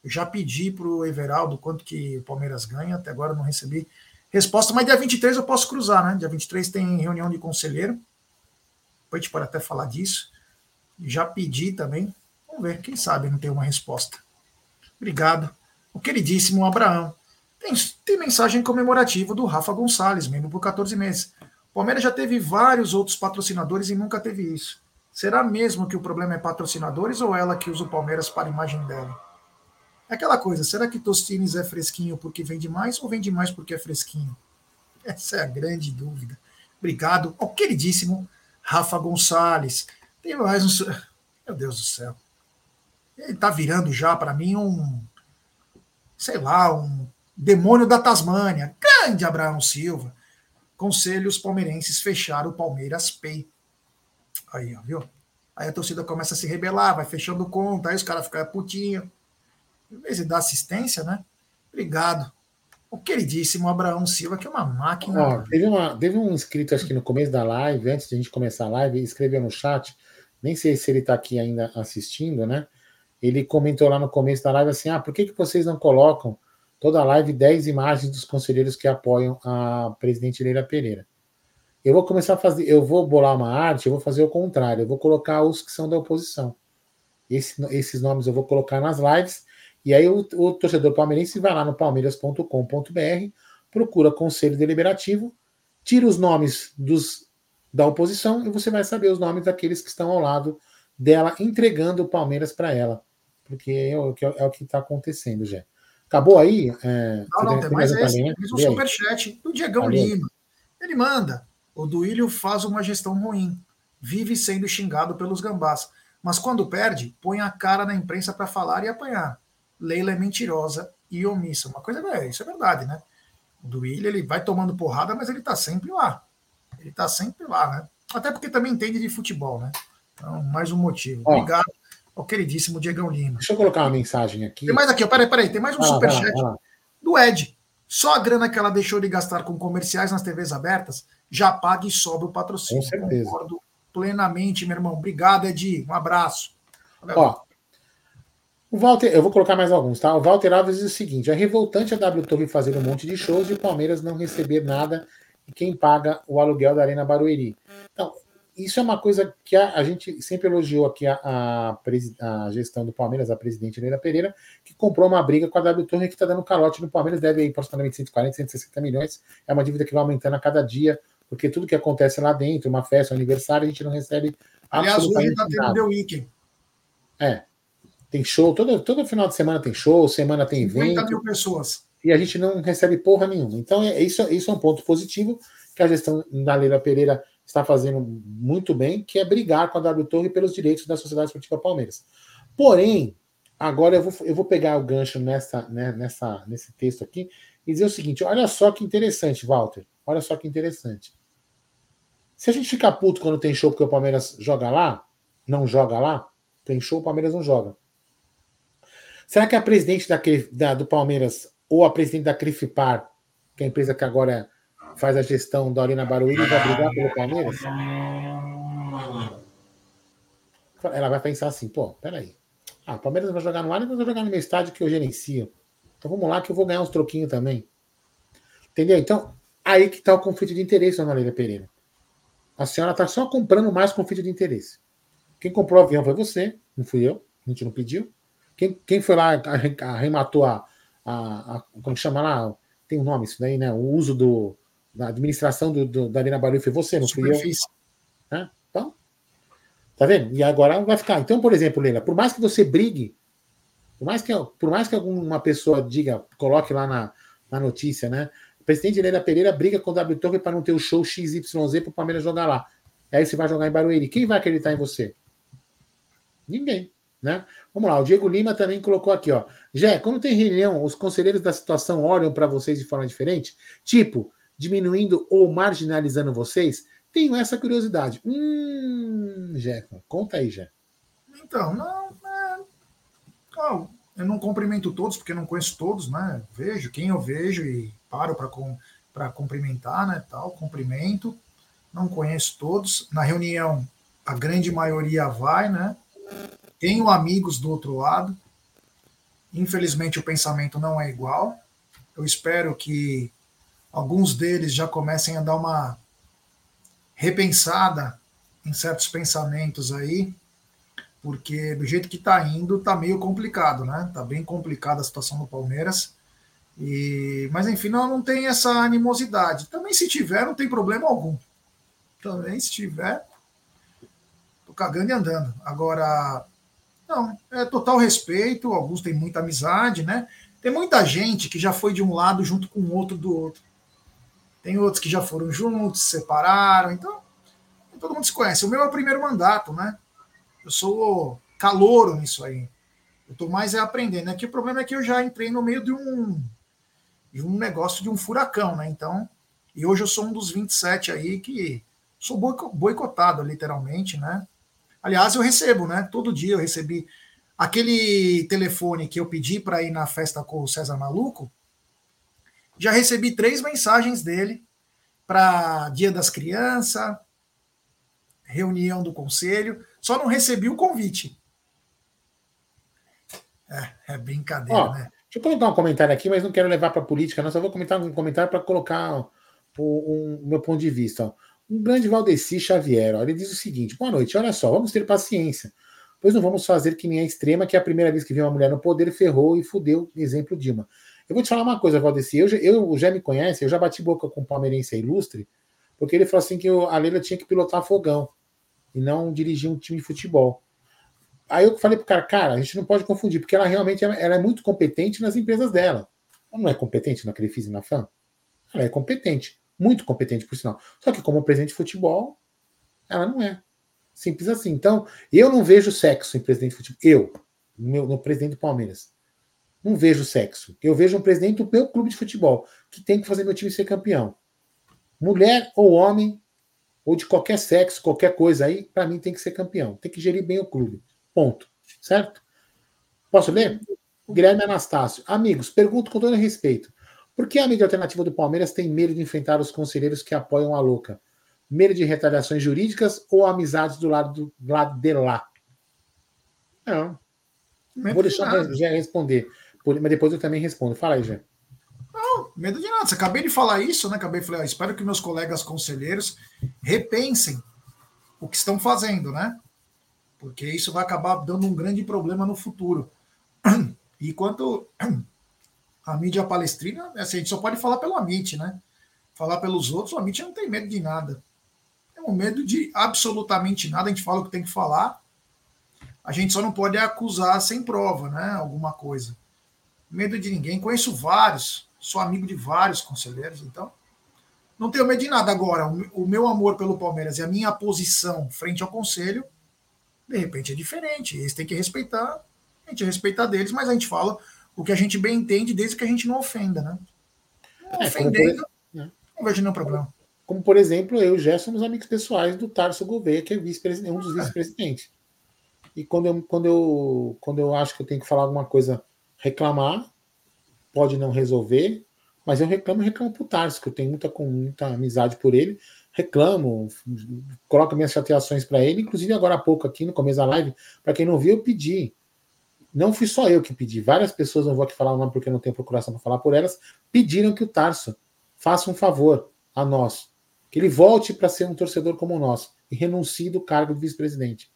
já pedi para o Everaldo quanto que o Palmeiras ganha, até agora não recebi resposta, mas dia 23 eu posso cruzar, né? Dia 23 tem reunião de conselheiro. Depois a gente pode até falar disso. Já pedi também. Vamos ver, quem sabe não tem uma resposta. Obrigado. O queridíssimo Abraão. Tem, tem mensagem comemorativa do Rafa Gonçalves, membro por 14 meses. O Palmeiras já teve vários outros patrocinadores e nunca teve isso. Será mesmo que o problema é patrocinadores ou ela que usa o Palmeiras para a imagem dela? Aquela coisa, será que Tostines é fresquinho porque vende mais ou vende mais porque é fresquinho? Essa é a grande dúvida. Obrigado ao queridíssimo Rafa Gonçalves. Tem mais um. Meu Deus do céu. Ele tá virando já para mim um. Sei lá, um demônio da Tasmânia. Grande Abraão Silva. Conselhos palmeirenses fecharam o Palmeiras Pay. Aí, ó, viu? Aí a torcida começa a se rebelar, vai fechando conta, aí os caras ficam putinho. Em vez de dar assistência, né? Obrigado o queridíssimo Abraão Silva, que é uma máquina. Ó, teve, uma, teve um inscrito, acho que no começo da live, antes de a gente começar a live, escreveu no chat, nem sei se ele está aqui ainda assistindo, né? Ele comentou lá no começo da live assim: ah, por que, que vocês não colocam toda a live 10 imagens dos conselheiros que apoiam a presidente Leila Pereira? Eu vou começar a fazer, eu vou bolar uma arte, eu vou fazer o contrário, eu vou colocar os que são da oposição. Esse, esses nomes eu vou colocar nas lives e aí o, o torcedor palmeirense vai lá no palmeiras.com.br, procura conselho deliberativo, tira os nomes dos da oposição e você vai saber os nomes daqueles que estão ao lado dela, entregando o Palmeiras para ela. Porque é o que é o está acontecendo, já. Acabou aí? É, não, não, tem mais esse. Tem um superchat do Diegão Lima. Ele manda. O Duílio faz uma gestão ruim. Vive sendo xingado pelos gambás. Mas quando perde, põe a cara na imprensa para falar e apanhar. Leila é mentirosa e omissa. Uma coisa é, isso é verdade, né? O Duílio, ele vai tomando porrada, mas ele tá sempre lá. Ele tá sempre lá, né? Até porque também entende de futebol, né? Então, mais um motivo. Ó, Obrigado ao queridíssimo Diegão Lima. Deixa eu colocar uma mensagem aqui. Tem mais aqui, peraí, peraí, tem mais um superchat do Ed. Só a grana que ela deixou de gastar com comerciais nas TVs abertas já paga e sobra o patrocínio. Com certeza. Concordo plenamente, meu irmão. Obrigado, Ed. Um abraço. Valeu. Ó, o Walter, eu vou colocar mais alguns, tá? O Walter Alves diz o seguinte: é revoltante a W Torre fazer um monte de shows e o Palmeiras não receber nada e quem paga o aluguel da Arena Barueri. Então, isso é uma coisa que a, a gente sempre elogiou aqui a, a, a, gestão do Palmeiras, a presidente Leila Pereira, que comprou uma briga com a W Torre que está dando calote no Palmeiras, deve ir aproximadamente 140, 160 milhões. É uma dívida que vai aumentando a cada dia, porque tudo que acontece lá dentro, uma festa, um aniversário, a gente não recebe Aliás, hoje está tendo The Weekend. É, tem show, todo, todo final de semana tem show, semana tem evento. 50 mil pessoas. E a gente não recebe porra nenhuma. Então, é, isso, isso é um ponto positivo que a gestão da Leila Pereira está fazendo muito bem, que é brigar com a W Torre pelos direitos da Sociedade Esportiva Palmeiras. Porém, agora eu vou, eu vou pegar o gancho nessa, né, nessa, nesse texto aqui e dizer o seguinte: olha só que interessante, Walter. Olha só que interessante. Se a gente ficar puto quando tem show porque o Palmeiras joga lá, não joga lá, tem show, o Palmeiras não joga. Será que a presidente da, da, do Palmeiras ou a presidente da Crifipar, que é a empresa que agora faz a gestão da Arena Barueri, vai brigar pelo Palmeiras? Ela vai pensar assim, pô, peraí. Ah, o Palmeiras vai jogar no ar e vai jogar no meu estádio que eu gerencio. Então vamos lá que eu vou ganhar uns troquinhos também. Entendeu? Então, aí que está o conflito de interesse, dona Leila Pereira. A senhora está só comprando mais conflito de interesse. Quem comprou o avião foi você, não fui eu, a gente não pediu. Quem, quem foi lá, arrematou a, a, a, Como chama lá? Tem um nome isso daí, né? O uso do, da administração do, do da Arena Barulho foi você, não fui eu. Né? Então, tá vendo? E agora vai ficar. Então, por exemplo, Leila, por mais que você brigue, por mais que, por mais que alguma pessoa diga, coloque lá na, na notícia, né? O presidente Leila Pereira briga com o W Torre para não ter o show XYZ para o Palmeiras jogar lá. Aí você vai jogar em Barueri. Quem vai acreditar em você? Ninguém. Né? Vamos lá, o Diego Lima também colocou aqui, ó. Jé, quando tem reunião, os conselheiros da situação olham para vocês de forma diferente? Tipo, diminuindo ou marginalizando vocês? Tenho essa curiosidade. Hum, Jé, conta aí, Jé. Então, não, é... oh, eu não cumprimento todos, porque não conheço todos, né? Vejo quem eu vejo e paro para com, cumprimentar, né? Tal, cumprimento. Não conheço todos. Na reunião, a grande maioria vai, né? Tenho amigos do outro lado. Infelizmente, o pensamento não é igual. Eu espero que alguns deles já comecem a dar uma repensada em certos pensamentos aí, porque do jeito que está indo, está meio complicado, né? Está bem complicada a situação do Palmeiras. E, mas enfim, não, não tem essa animosidade. Também se tiver, não tem problema algum. Também se tiver, tô cagando e andando. Agora, Não, é total respeito, alguns têm muita amizade, né? Tem muita gente que já foi de um lado junto com o outro do outro. Tem outros que já foram juntos, separaram, então todo mundo se conhece. O meu é o primeiro mandato, né? Eu sou calouro nisso aí. Eu estou mais é aprendendo. Aqui o problema é que eu já entrei no meio de um, de um negócio de um furacão, né? Então, e hoje eu sou um dos 27 aí que sou boicotado, literalmente, né? Aliás, eu recebo, né? Todo dia eu recebi aquele telefone que eu pedi para ir na festa com o César Maluco. Já recebi três mensagens dele para Dia das Crianças, reunião do conselho, só não recebi o convite. É, é brincadeira, Ó, né? Deixa eu colocar um comentário aqui, mas não quero levar para política, não. Só vou comentar um comentário para colocar o, o, meu ponto de vista. Ó. Um grande Valdeci Xavier, ó, ele diz o seguinte: boa noite, olha só, vamos ter paciência, pois não vamos fazer que nem a extrema, que é a primeira vez que viu uma mulher no poder ferrou e fudeu, exemplo Dilma. Eu vou te falar uma coisa, Valdeci, eu, eu já me conhece, eu já bati boca com o palmeirense ilustre, porque ele falou assim que a Leila tinha que pilotar fogão e não dirigir um time de futebol. Aí eu falei pro cara, cara, a gente não pode confundir, porque ela realmente ela é muito competente nas empresas dela. Ela não é competente na Crefisa e na FAM? Ela é competente, muito competente, por sinal. Só que como presidente de futebol, ela não é. Simples assim. Então, eu não vejo sexo em presidente de futebol. Eu, meu, no presidente do Palmeiras. Não vejo sexo. Eu vejo um presidente do meu clube de futebol, que tem que fazer meu time ser campeão. Mulher ou homem, ou de qualquer sexo, qualquer coisa aí, para mim tem que ser campeão. Tem que gerir bem o clube. Ponto. Certo? Posso ler? Guilherme Anastácio. Amigos, pergunto com todo respeito. Por que a mídia alternativa do Palmeiras tem medo de enfrentar os conselheiros que apoiam a louca? Medo de retaliações jurídicas ou amizades do lado, do, do lado de lá? Não. Vou deixar o responder. Mas depois eu também respondo. Fala aí, Jé. Não, medo de nada. Você acabei de falar isso, né? Acabei de falar, espero que meus colegas conselheiros repensem o que estão fazendo, né? Porque isso vai acabar dando um grande problema no futuro. E quanto a mídia palestrina, assim, a gente só pode falar pelo Amit, né? Falar pelos outros, o Amit não tem medo de nada. Tem um medo de absolutamente nada, a gente fala o que tem que falar. A gente só não pode acusar sem prova, né? Alguma coisa. Medo de ninguém. Conheço vários, sou amigo de vários conselheiros, então não tenho medo de nada. Agora, o meu amor pelo Palmeiras e a minha posição frente ao conselho, de repente é diferente. Eles têm que respeitar, a gente respeitar deles, mas a gente fala o que a gente bem entende, desde que a gente não ofenda, né? É, ofendendo, por... É. não vejo nenhum problema. Como, por exemplo, eu e o Gé somos amigos pessoais do Tarso Gouveia, que é vice um dos vice-presidentes. E quando eu, quando, eu, quando eu acho que eu tenho que falar alguma coisa, reclamar, pode não resolver, mas eu reclamo reclamo pro Tarso, que eu tenho muita, muita amizade por ele. Reclamo, coloco minhas chateações para ele, inclusive agora há pouco aqui no começo da live, para quem não viu, eu pedi. Não fui só eu que pedi, várias pessoas, não vou aqui falar o nome porque não tenho procuração para falar por elas, pediram que o Tarso faça um favor a nós, que ele volte para ser um torcedor como nós e renuncie do cargo de vice-presidente.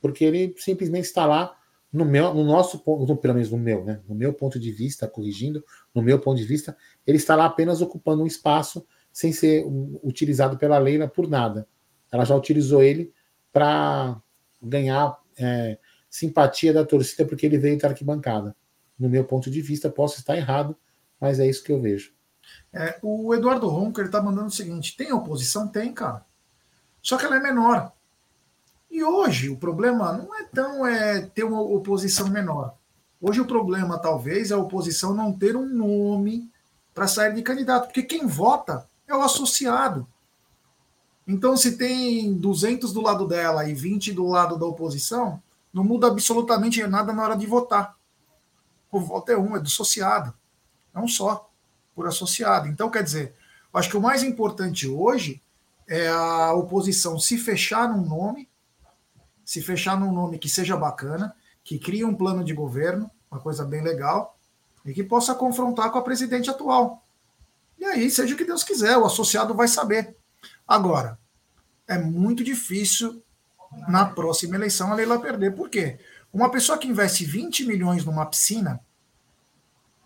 Porque ele simplesmente está lá no meu, no nosso ponto, pelo menos no meu, né? No meu ponto de vista, corrigindo, no meu ponto de vista, ele está lá apenas ocupando um espaço sem ser utilizado pela Leila por nada. Ela já utilizou ele para ganhar é, simpatia da torcida porque ele veio da arquibancada. No meu ponto de vista, posso estar errado, mas é isso que eu vejo. É, o Eduardo Ronco está mandando o seguinte: tem oposição? Tem, cara. Só que ela é menor. E hoje o problema não é tão é, ter uma oposição menor. Hoje o problema talvez é a oposição não ter um nome para sair de candidato, porque quem vota é o associado. Então, se tem 200 do lado dela e 20 do lado da oposição, não muda absolutamente nada na hora de votar. O voto é um, é do associado. Não só, por associado. Então, quer dizer, acho que o mais importante hoje é a oposição se fechar num nome se fechar num nome que seja bacana, que crie um plano de governo, uma coisa bem legal, e que possa confrontar com a presidente atual. E aí, seja o que Deus quiser, o associado vai saber. Agora, é muito difícil na próxima eleição a Leila perder. Por quê? Uma pessoa que investe 20 milhões numa piscina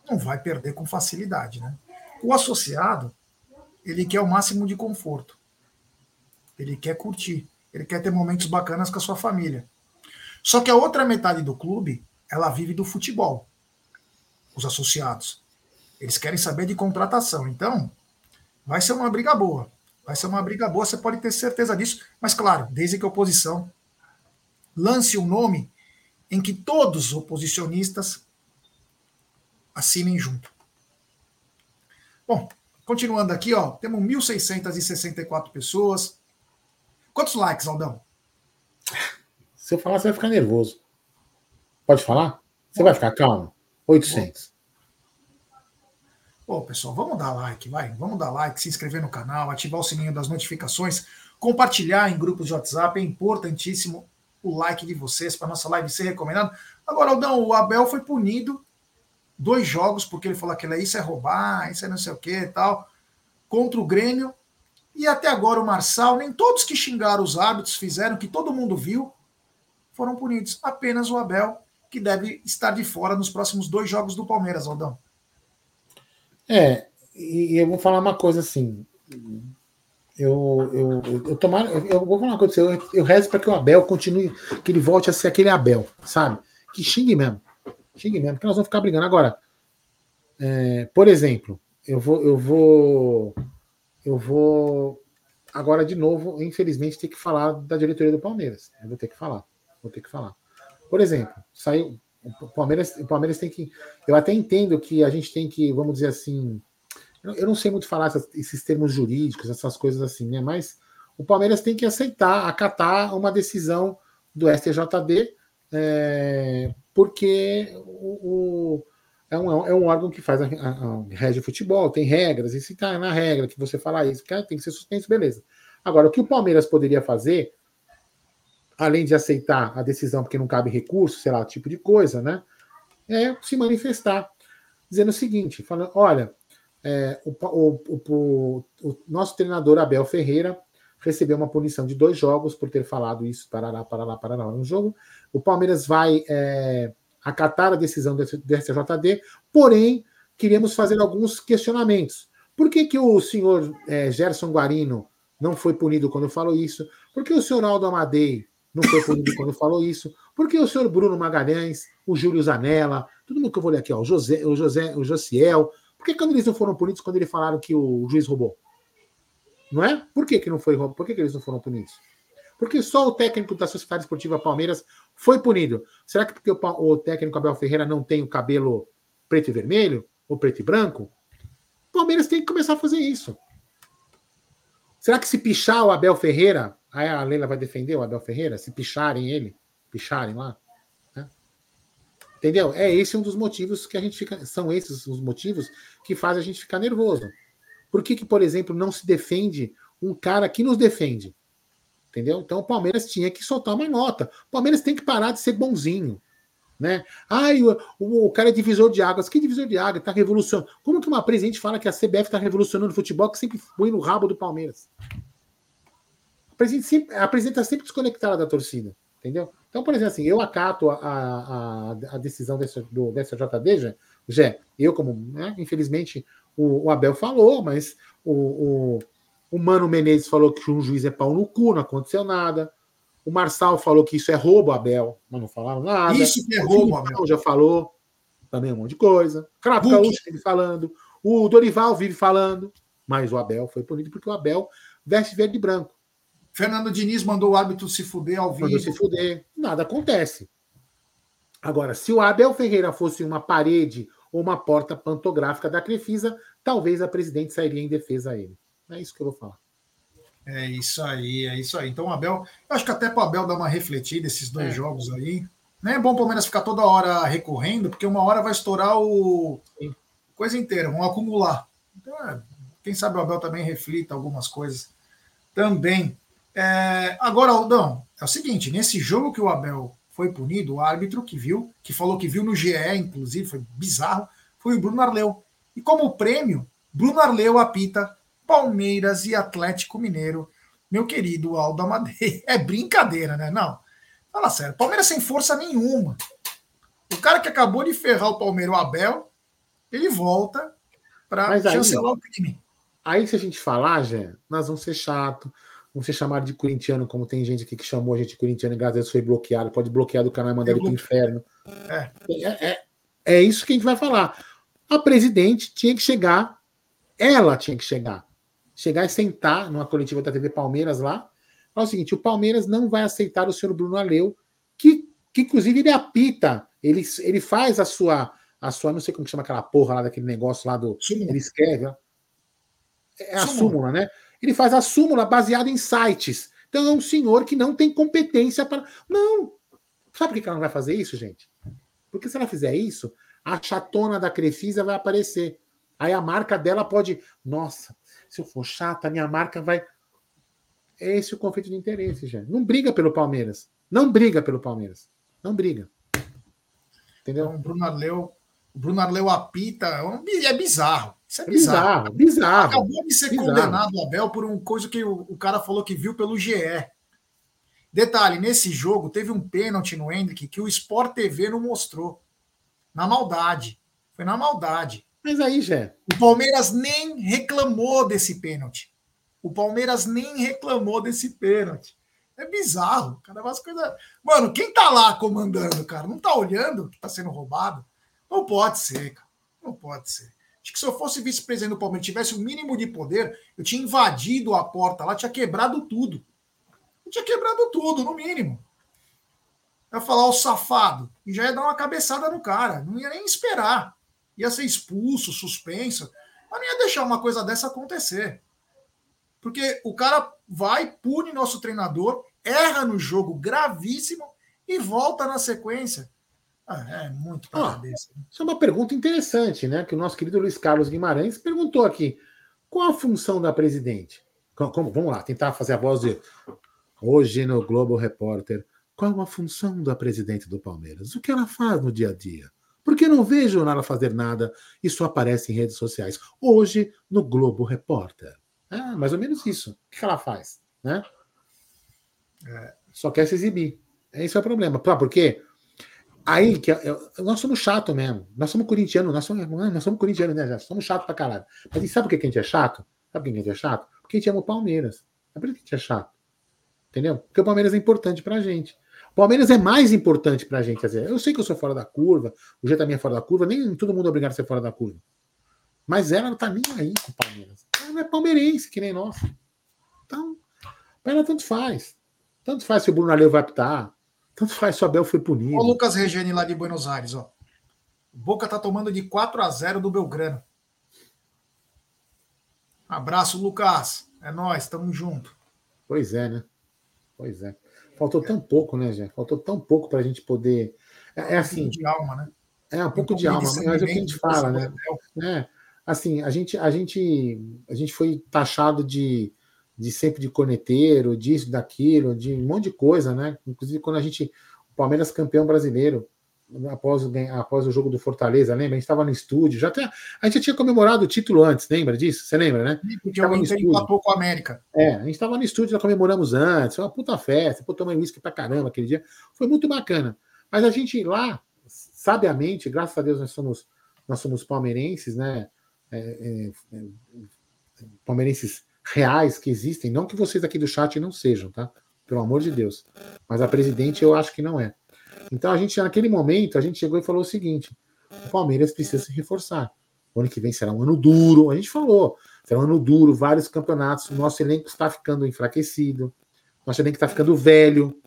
não vai perder com facilidade, né? O associado, ele quer o máximo de conforto. Ele quer curtir. Ele quer ter momentos bacanas com a sua família. Só que a outra metade do clube, ela vive do futebol. Os associados. Eles querem saber de contratação. Então, vai ser uma briga boa. Vai ser uma briga boa, você pode ter certeza disso. Mas, claro, desde que a oposição lance um nome em que todos os oposicionistas assinem junto. Bom, continuando aqui, ó, temos 1.664 pessoas. Quantos likes, Aldão? Se eu falar, você vai ficar nervoso. Pode falar? Você vai ficar calmo? 800. Pô, pessoal, vamos dar like, vai. Vamos dar like, se inscrever no canal, ativar o sininho das notificações, compartilhar em grupos de WhatsApp. É importantíssimo o like de vocês para nossa live ser recomendada. Agora, Aldão, o Abel foi punido dois jogos porque ele falou que isso é roubar, isso é não sei o que e tal, contra o Grêmio. E até agora o Marçal, nem todos que xingaram os árbitros fizeram, que todo mundo viu, foram punidos. Apenas o Abel, que deve estar de fora nos próximos dois jogos do Palmeiras, Aldão. É, e eu vou falar uma coisa assim. Eu, eu, eu, eu, tomar, eu vou falar uma coisa, eu, eu rezo para que o Abel continue, que ele volte a ser aquele Abel, sabe? Que xingue mesmo. Xingue mesmo, porque nós vamos ficar brigando. Agora, é, por exemplo, eu vou, eu vou. Eu vou agora de novo, infelizmente, ter que falar da diretoria do Palmeiras. Eu vou ter que falar. Vou ter que falar. Por exemplo, saiu. O Palmeiras, o Palmeiras tem que. Eu até entendo que a gente tem que, vamos dizer assim. Eu não sei muito falar essas, esses termos jurídicos, essas coisas assim, né? Mas o Palmeiras tem que aceitar, acatar uma decisão do STJD, é, porque o, o, é, um, é um órgão que faz a, a, a rege futebol, tem regras, e se está na regra que você falar isso, tem que ser suspenso, beleza. Agora, o que o Palmeiras poderia fazer além de aceitar a decisão porque não cabe recurso, sei lá, tipo de coisa, né? É se manifestar, dizendo o seguinte: falando, olha, é, o, o, o, o, nosso treinador Abel Ferreira recebeu uma punição de dois jogos por ter falado isso, para lá, para lá, para lá, no jogo. O Palmeiras vai é, acatar a decisão do STJD, porém, queremos fazer alguns questionamentos. Por que, que o senhor é, Gerson Guarino não foi punido quando falou isso? Por que o senhor Aldo Amadei não foi punido quando falou isso. Porque o senhor Bruno Magalhães, o Júlio Zanella, todo mundo que eu vou ler aqui, ó, o José, o José, o Josiel, por que quando eles não foram punidos quando eles falaram que o juiz roubou? Não é? Por que, que não foi Por que, que eles não foram punidos? Porque só o técnico da Sociedade Esportiva Palmeiras foi punido. Será que porque o, o técnico Abel Ferreira não tem o cabelo preto e vermelho? Ou preto e branco? O Palmeiras tem que começar a fazer isso. Será que se pichar o Abel Ferreira, Aí a Leila vai defender o Abel Ferreira, se picharem ele, picharem lá. Né? Entendeu? É esse um dos motivos que a gente fica. São esses os motivos que fazem a gente ficar nervoso. Por que, que, por exemplo, não se defende um cara que nos defende? Entendeu? Então o Palmeiras tinha que soltar uma nota. O Palmeiras tem que parar de ser bonzinho. Né? Ai, o, o, o cara é divisor de águas. Que divisor de águas? Está revolucionando. Como que uma presidente fala que a CBF está revolucionando o futebol que sempre foi no rabo do Palmeiras? sempre, a presidente está sempre desconectada da torcida, entendeu? Então, por exemplo, assim, eu acato a, a, a decisão desse, do, dessa JD, já, eu como, né, infelizmente, o, o, Abel falou, mas o, o, o, Mano Menezes falou que um juiz é pau no cu, não aconteceu nada. O Marçal falou que isso é roubo, Abel, mas não falaram nada. Isso que é roubo, Abel. já falou também um monte de coisa. Crato Gaúcho vive falando. O Dorival vive falando. Mas o Abel foi punido porque o Abel veste verde e branco. Fernando Diniz mandou o árbitro se fuder ao vivo. Mandou se fuder. Nada acontece. Agora, se o Abel Ferreira fosse uma parede ou uma porta pantográfica da Crefisa, talvez a presidente sairia em defesa a ele. É isso que eu vou falar. É isso aí, é isso aí. Então, o Abel, eu acho que até para o Abel dar uma refletida esses dois é. jogos aí. Não é bom o Palmeiras ficar toda hora recorrendo, porque uma hora vai estourar o Sim. coisa inteira, vão acumular. Então, é, quem sabe o Abel também reflita algumas coisas também. É, agora, Aldão, é o seguinte: nesse jogo que o Abel foi punido, o árbitro que viu, que falou que viu no GE, inclusive, foi bizarro, foi o Bruno Arleu. E como prêmio, Bruno Arleu apita Palmeiras e Atlético Mineiro. Meu querido Aldo Amadei. É brincadeira, né? Não. Fala sério, Palmeiras sem força nenhuma. O cara que acabou de ferrar o Palmeiras, o Abel, ele volta para chancelar o crime. Aí, se a gente falar, Jé, nós vamos ser chato vamos ser chamado de corintiano, como tem gente aqui que chamou a gente de corintiano e graças a foi bloqueado, pode bloquear do canal e mandar ele para o inferno. É. É, é, é isso que a gente vai falar. A presidente tinha que chegar, ela tinha que chegar. Chegar e sentar numa coletiva da TV Palmeiras lá. Falar o seguinte: o Palmeiras não vai aceitar o senhor Bruno Aleu, que, que inclusive ele apita, ele, ele faz a sua, a sua, não sei como chama aquela porra lá daquele negócio lá do. Súmula. Ele escreve, ó. É a súmula. súmula, né? Ele faz a súmula baseada em sites. Então é um senhor que não tem competência para. Não! Sabe por que ela não vai fazer isso, gente? Porque se ela fizer isso, a chatona da Crefisa vai aparecer. Aí a marca dela pode. Nossa, se eu for chata, a minha marca vai. É esse o conflito de interesse, gente. Não briga pelo Palmeiras. Não briga pelo Palmeiras. Não briga. Entendeu? Então, Bruno Arleu, o Bruno Arleu apita. É bizarro. Isso é bizarro. Bizarro. bizarro Acabou de ser bizarro. condenado o Abel por uma coisa que o, o cara falou que viu pelo GE. Detalhe, nesse jogo teve um pênalti no Hendrick que o Sport TV não mostrou. Na maldade. Foi na maldade. Mas aí. O Palmeiras nem reclamou desse pênalti. O Palmeiras nem reclamou desse pênalti. É bizarro, cara. Umas coisas... Mano, quem tá lá comandando, cara, não tá olhando que tá sendo roubado? Não pode ser, cara. Não pode ser. Acho que se eu fosse vice-presidente do Palmeiras tivesse o mínimo de poder, eu tinha invadido a porta lá, tinha quebrado tudo. Eu tinha quebrado tudo, no mínimo. Ia falar o safado e já ia dar uma cabeçada no cara. Não ia nem esperar. Ia ser expulso, suspenso. Mas não ia deixar uma coisa dessa acontecer. Porque o cara vai, pune nosso treinador, erra no jogo gravíssimo e volta na sequência. Ah, é muito para ah, cabeça. Isso é uma pergunta interessante, né? Que o nosso querido Luiz Carlos Guimarães perguntou aqui. Qual a função da presidente? Como, vamos lá, tentar fazer a voz de hoje no Globo Repórter. Qual a função da presidente do Palmeiras? O que ela faz no dia a dia? Porque não vejo ela fazer nada e só aparece em redes sociais. Hoje, no Globo Repórter. É mais ou menos isso. O que ela faz? Né? É. Só quer se exibir. Esse é o problema. Por quê? Aí que nós somos chato mesmo. Nós somos corintianos, nós somos, nós somos corintianos, né? Somos chato pra caralho. Mas sabe por que a gente é chato? Sabe por que a gente é chato? Porque a gente ama o Palmeiras. É por que a gente é chato. Entendeu? Porque o Palmeiras é importante pra gente. Palmeiras é mais importante pra gente. Quer dizer, eu sei que eu sou fora da curva, o G também é fora da curva, nem todo mundo é obrigado a ser fora da curva. Mas ela não tá nem aí com o Palmeiras. Ela não é palmeirense, que nem nós. Então, pra ela tanto faz. Tanto faz se o Bruno Aleu vai optar. Tanto faz se o Abel foi punido. O Lucas Regeni lá de Buenos Aires, ó. Boca tá tomando de 4 a 0 do Belgrano. Abraço, Lucas. É nós, tamo junto. Pois é, né? Pois é. Faltou tão pouco, né, Jé? Faltou tão pouco para a gente poder. É, é assim. Um de alma, né? É um pouco de alma, mas é o que a gente fala, né? É, assim, a gente, a gente, a gente foi taxado de, de sempre de corneteiro, disso, daquilo, de um monte de coisa, né? Inclusive quando a gente, o Palmeiras campeão brasileiro, após o, após o jogo do Fortaleza, lembra? A gente estava no estúdio, já até, a gente já tinha comemorado o título antes, lembra disso? Você lembra, né? Porque o Inter empatou com a América. É, a gente estava no estúdio, já comemoramos antes, foi uma puta festa, pô, tomei uísque pra caramba aquele dia, foi muito bacana. Mas a gente lá, sabiamente, graças a Deus nós somos, nós somos palmeirenses, né? É, é, é, palmeirenses reais que existem, não que vocês aqui do chat não sejam, tá? Pelo amor de Deus. Mas a presidente eu acho que não é. Então a gente, naquele momento, a gente chegou e falou o seguinte: o Palmeiras precisa se reforçar. O ano que vem será um ano duro. A gente falou, será um ano duro, vários campeonatos. O nosso elenco está ficando enfraquecido, nosso elenco está ficando velho.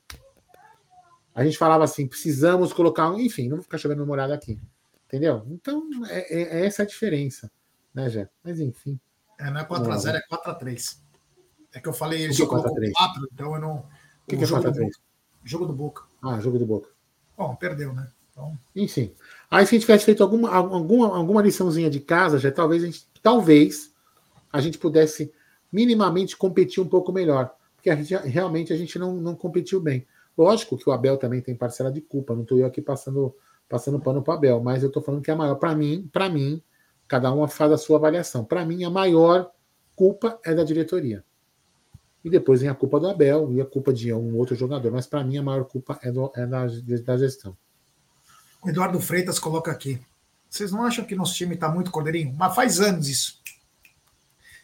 A gente falava assim: precisamos colocar. Enfim, não vou ficar chovendo memorado aqui. Entendeu? Então, é, é, é, essa a diferença, né, Jé? Mas enfim. É, não é 4x0, é 4x3. É que eu falei, ele só colocou 4, então eu não. O que, que é 4x3? Jogo do Boca. Ah, jogo do Boca. Bom, perdeu, né? Então... Enfim. Aí se a gente tivesse feito alguma, alguma, alguma liçãozinha de casa, já talvez a gente, talvez a gente pudesse minimamente competir um pouco melhor. Porque a gente, realmente a gente não, não competiu bem. Lógico que o Abel também tem parcela de culpa, não estou eu aqui passando, passando pano para o Abel, mas eu estou falando que é a maior. Para mim, para mim, cada uma faz a sua avaliação. Para mim, a maior culpa é da diretoria. E depois vem a culpa do Abel e a culpa de um outro jogador. Mas para mim a maior culpa é, do, é da, da gestão. O Eduardo Freitas coloca aqui. Vocês não acham que nosso time está muito cordeirinho? Mas faz anos isso.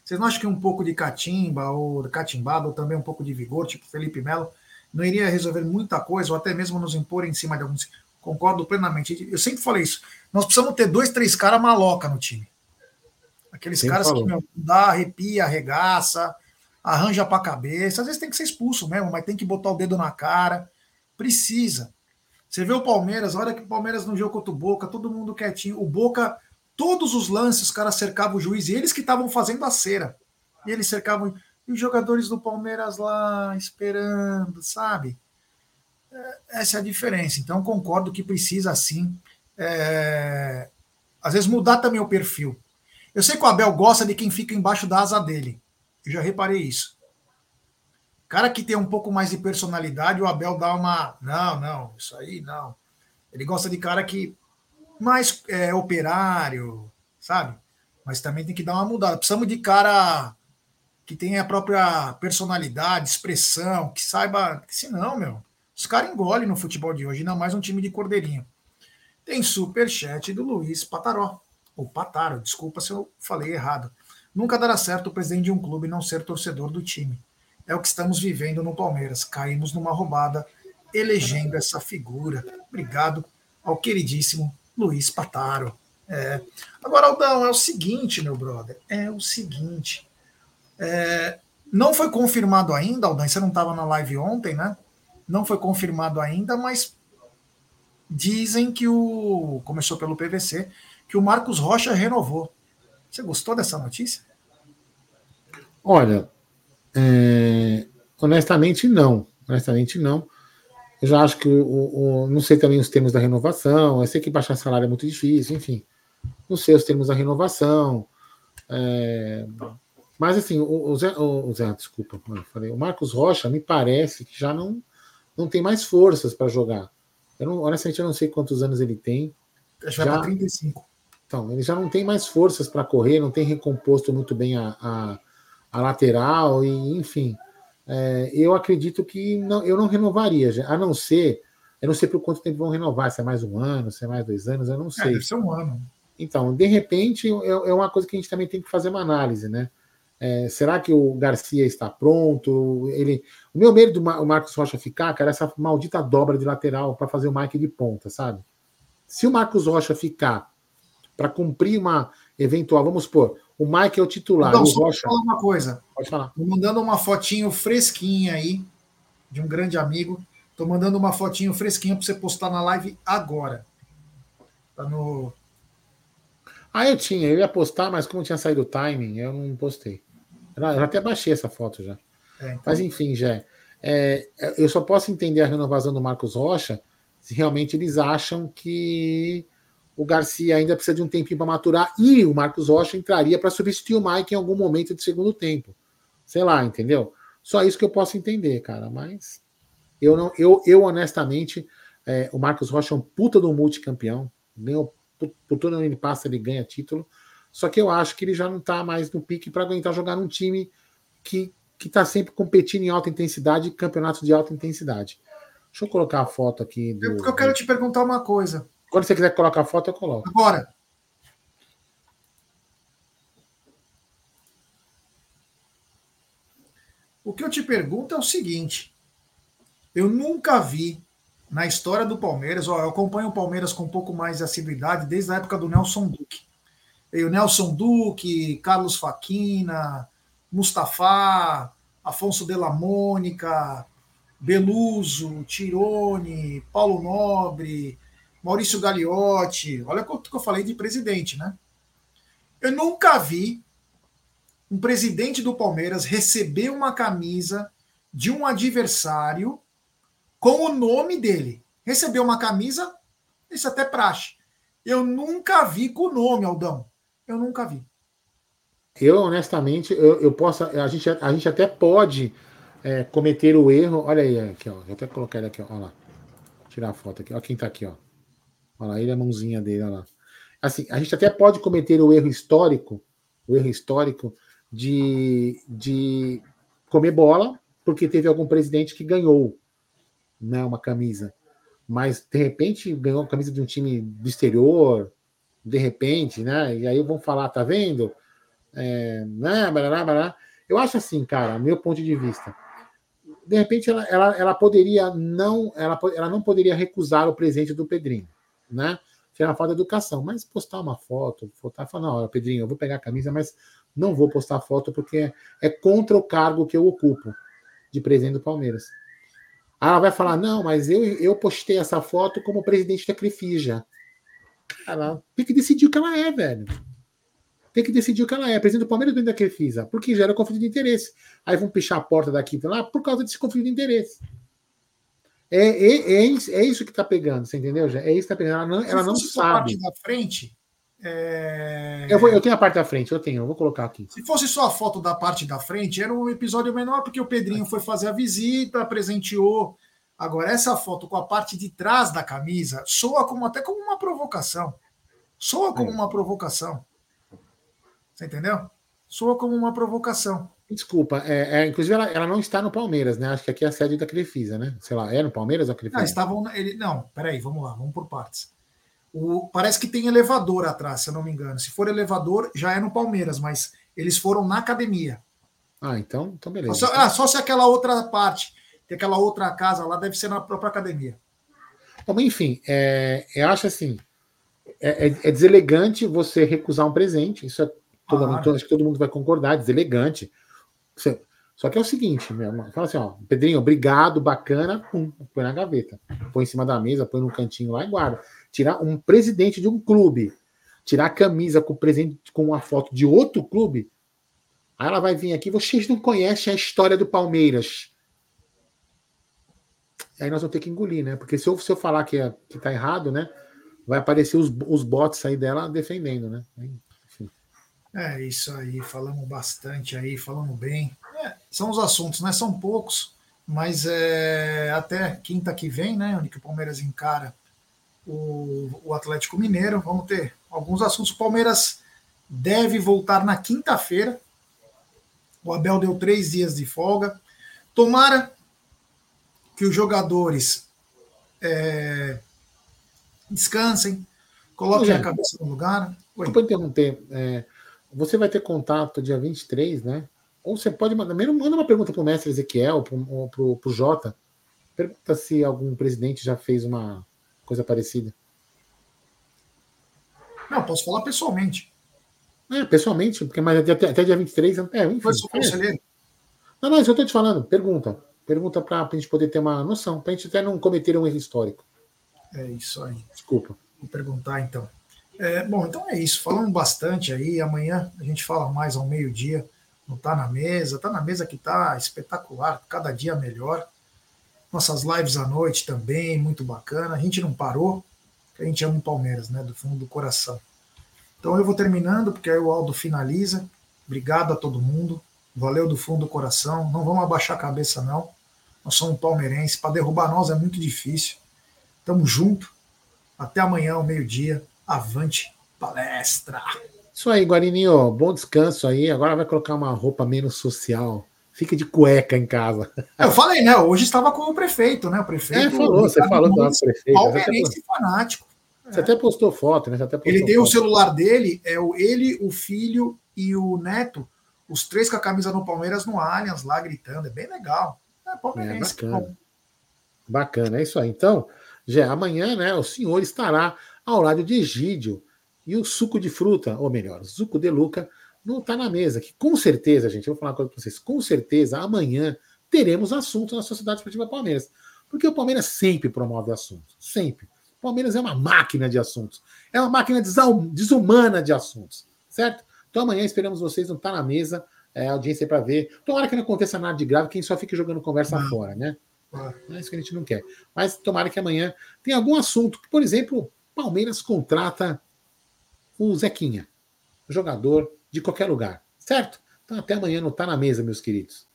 Vocês não acham que um pouco de catimba, ou catimbado, ou também um pouco de vigor, tipo Felipe Melo, não iria resolver muita coisa, ou até mesmo nos impor em cima de alguns. Concordo plenamente. Eu sempre falei isso. Nós precisamos ter dois, três caras maloca no time. Aqueles Quem caras falou? que meu, dá, arrepia, arregaça, arranja pra cabeça. Às vezes tem que ser expulso mesmo, mas tem que botar o dedo na cara. Precisa. Você vê o Palmeiras, a hora que o Palmeiras no jogo contra o Boca, todo mundo quietinho. O Boca Todos os lances, os caras cercavam o juiz e eles que estavam fazendo a cera. E eles cercavam. E os jogadores do Palmeiras lá esperando, sabe? É, essa é a diferença. Então, concordo que precisa, sim, é... às vezes mudar também o perfil. Eu sei que o Abel gosta de quem fica embaixo da asa dele. Eu já reparei isso. Cara que tem um pouco mais de personalidade, o Abel dá uma. Não, não, isso aí não. Ele gosta de cara que mais é, operário, sabe? Mas também tem que dar uma mudada. Precisamos de cara que tenha a própria personalidade, expressão, que saiba. Se não, meu, os caras engolem no futebol de hoje, ainda mais um time de cordeirinho. Tem superchat do Luiz Pataró. Ou Pataro, desculpa se eu falei errado. Nunca dará certo o presidente de um clube não ser torcedor do time. É o que estamos vivendo no Palmeiras. Caímos numa roubada, elegendo essa figura. Obrigado ao queridíssimo Luiz Pataro. É. Agora, Aldão, é o seguinte, meu brother, é o seguinte. É, não foi confirmado ainda, Aldão, você não estava na live ontem, né? Não foi confirmado ainda, mas dizem que o. Começou pelo PVC, que o Marcos Rocha renovou. Você gostou dessa notícia? Olha, é, honestamente não. Honestamente não. Eu já acho que o, o, não sei também os termos da renovação. Eu sei que baixar salário é muito difícil, enfim. Não sei os termos da renovação. É, mas assim, o, o, Zé, o Zé, desculpa, eu falei, o Marcos Rocha me parece que já não, não tem mais forças para jogar. Eu não, honestamente, eu não sei quantos anos ele tem. Acho já vai 35. Então, ele já não tem mais forças para correr, não tem recomposto muito bem a, a, a lateral, e enfim é, eu acredito que não, eu não renovaria, a não ser, eu não sei por quanto tempo vão renovar, se é mais um ano, se é mais dois anos, eu não é, sei. É, deve ser um ano. Então, de repente, é, uma coisa que a gente também tem que fazer uma análise, né? É, será que o Garcia está pronto? Ele, o meu medo do Mar Marcos Rocha ficar, cara, é essa maldita dobra de lateral para fazer o Mike de ponta, sabe? Se o Marcos Rocha ficar para cumprir uma eventual, vamos supor, o Mike é o titular. Então, só Rocha... falar uma coisa. Pode falar. Tô mandando uma fotinho fresquinha aí de um grande amigo. Tô mandando uma fotinho fresquinha para você postar na live agora. Tá no. Ah, eu tinha, eu ia postar, mas como tinha saído o timing, eu não postei. Eu até baixei essa foto já. É, então... Mas enfim, já. É, eu só posso entender a renovação do Marcos Rocha se realmente eles acham que o Garcia ainda precisa de um tempinho para maturar e o Marcos Rocha entraria para substituir o Mike em algum momento de segundo tempo. Sei lá, entendeu? Só isso que eu posso entender, cara. Mas eu não, eu, eu honestamente, é, o Marcos Rocha é um puta do multicampeão. Ganhou, por todo ele passa, ele ganha título. Só que eu acho que ele já não está mais no pique para aguentar jogar num time que que está sempre competindo em alta intensidade, campeonatos de alta intensidade. Deixa eu colocar a foto aqui. Do, eu, eu quero te perguntar uma coisa. Quando você quiser colocar a foto, eu coloco. Agora. O que eu te pergunto é o seguinte: eu nunca vi na história do Palmeiras, ó, eu acompanho o Palmeiras com um pouco mais de assiduidade desde a época do Nelson Duque. E o Nelson Duque, Carlos Faquina, Mustafa, Afonso de la Mônica, Beluso, Tirone, Paulo Nobre, Maurício Gagliotti, olha quanto que eu falei de presidente, né? Eu nunca vi um presidente do Palmeiras receber uma camisa de um adversário com o nome dele. Recebeu uma camisa, isso até praxe. Eu nunca vi com o nome, Aldão. Eu nunca vi. Eu, honestamente, eu, eu posso. A gente, a gente até pode é, cometer o erro. Olha aí, aqui, ó. Vou até colocar ele aqui, ó. Olha lá. Tirar a foto aqui. Olha quem tá aqui, ó. Olha lá, ele a mãozinha dele, olha lá. Assim, a gente até pode cometer o erro histórico, o erro histórico de, de comer bola, porque teve algum presidente que ganhou né, uma camisa. Mas, de repente, ganhou a camisa de um time do exterior, de repente, né? E aí vão falar, tá vendo? é, né, barará, barará. Eu acho assim, cara, meu ponto de vista. De repente, ela, ela, ela poderia não, ela, ela não poderia recusar o presente do Pedrinho, né? Tirar falta de educação, mas postar uma foto, fotar, falar, não, Pedrinho, eu vou pegar a camisa, mas não vou postar foto porque é contra o cargo que eu ocupo de presidente do Palmeiras. Aí ela vai falar, não, mas eu, eu postei essa foto como presidente da Crefija. Ela tem que decidir o que ela é, velho tem que decidir o que ela é. Presidente do Palmeiras dentro da Crefisa, porque gera conflito de interesse. Aí vão pichar a porta daqui e lá por causa desse conflito de interesse. É, é, é, é isso que está pegando, você entendeu? Já? É isso que está pegando. Ela não, ela não sabe. A parte da frente. É... Eu, vou, eu tenho a parte da frente, eu tenho, eu vou colocar aqui. Se fosse só a foto da parte da frente, era um episódio menor, porque o Pedrinho foi fazer a visita, presenteou. Agora, essa foto com a parte de trás da camisa soa como até como uma provocação. Soa como é. uma provocação. Você entendeu? Soa como uma provocação. Desculpa, é, é, inclusive ela, ela, não está no Palmeiras, né? Acho que aqui é a sede da Crefisa, né? Sei lá, é no Palmeiras ou Crefisa? Não, estavam. Ele, não, peraí, vamos lá, vamos por partes. O, parece que tem elevador atrás, se eu não me engano. Se for elevador, já é no Palmeiras, mas eles foram na academia. Ah, então, então beleza. Só, ah, só se aquela outra parte, tem aquela outra casa lá, deve ser na própria academia. Bom, enfim, é, eu acho assim: é, é, é deselegante você recusar um presente, isso é Todo ah, mundo, acho que todo mundo vai concordar, deselegante. Só que é o seguinte, irmão, fala assim, ó, Pedrinho, obrigado, bacana, pum, põe na gaveta, põe em cima da mesa, põe no cantinho lá e guarda. Tirar um presidente de um clube, tirar a camisa com presente com uma foto de outro clube, aí ela vai vir aqui, vocês não conhecem a história do Palmeiras. Aí nós vamos ter que engolir, né? Porque se eu, se eu falar que, é, que tá errado, né? Vai aparecer os, os bots aí dela defendendo, né? É isso aí, falamos bastante aí, falamos bem. É, são os assuntos, né? São poucos, mas é, até quinta que vem, né? Onde que o Palmeiras encara o, o Atlético Mineiro. Vamos ter alguns assuntos. O Palmeiras deve voltar na quinta-feira. O Abel deu três dias de folga. Tomara que os jogadores é, descansem, coloquem a cabeça no lugar. Oi. Eu interromper. É, você vai ter contato dia 23, né? Ou você pode mandar. Manda uma pergunta para o mestre Ezequiel, para o Jota. Pergunta se algum presidente já fez uma coisa parecida. Não, posso falar pessoalmente. É, pessoalmente, porque mas até, até dia 23. É, enfim, Foi o conselheiro. Não, não, isso eu estou te falando. Pergunta. Pergunta para a gente poder ter uma noção, para a gente até não cometer um erro histórico. É isso aí. Desculpa. Vou perguntar então. É, bom, então é isso. Falamos bastante aí. Amanhã a gente fala mais ao meio-dia. Não tá na mesa. Tá na mesa que tá espetacular. Cada dia melhor. Nossas lives à noite também, muito bacana. A gente não parou, a gente ama o Palmeiras, né? Do fundo do coração. Então eu vou terminando, porque aí o Aldo finaliza. Obrigado a todo mundo. Valeu do fundo do coração. Não vamos abaixar a cabeça, não. Nós somos palmeirenses. Para derrubar nós é muito difícil. Tamo junto. Até amanhã, ao meio-dia. Avante palestra. Isso aí, Guarininho. Bom descanso aí. Agora vai colocar uma roupa menos social. Fica de cueca em casa. Eu falei, né? Hoje estava com o prefeito, né? O prefeito. É, falou, você falou do nosso prefeito. Palmeirense fanático. Você é. até postou foto, né? Postou ele tem foto. o celular dele, é o ele, o filho e o neto, os três com a camisa no Palmeiras no Allianz lá gritando. É bem legal. É palmeirense. É, bacana. bacana, é isso aí. Então, já amanhã, né? O senhor estará ao lado de Egídio. E o suco de fruta, ou melhor, suco de Luca, não está na mesa. Que com certeza, gente, eu vou falar uma coisa para vocês, com certeza amanhã teremos assuntos na Sociedade Esportiva Palmeiras. Porque o Palmeiras sempre promove assuntos. Sempre. O Palmeiras é uma máquina de assuntos. É uma máquina desumana de assuntos. Certo? Então amanhã esperamos vocês, não está na mesa, é, audiência para ver. Tomara que não aconteça nada de grave, quem só fique jogando conversa fora, né? Não é isso que a gente não quer. Mas tomara que amanhã tenha algum assunto. Por exemplo, Palmeiras contrata o Zequinha, jogador de qualquer lugar, certo? Então até amanhã não está na mesa, meus queridos.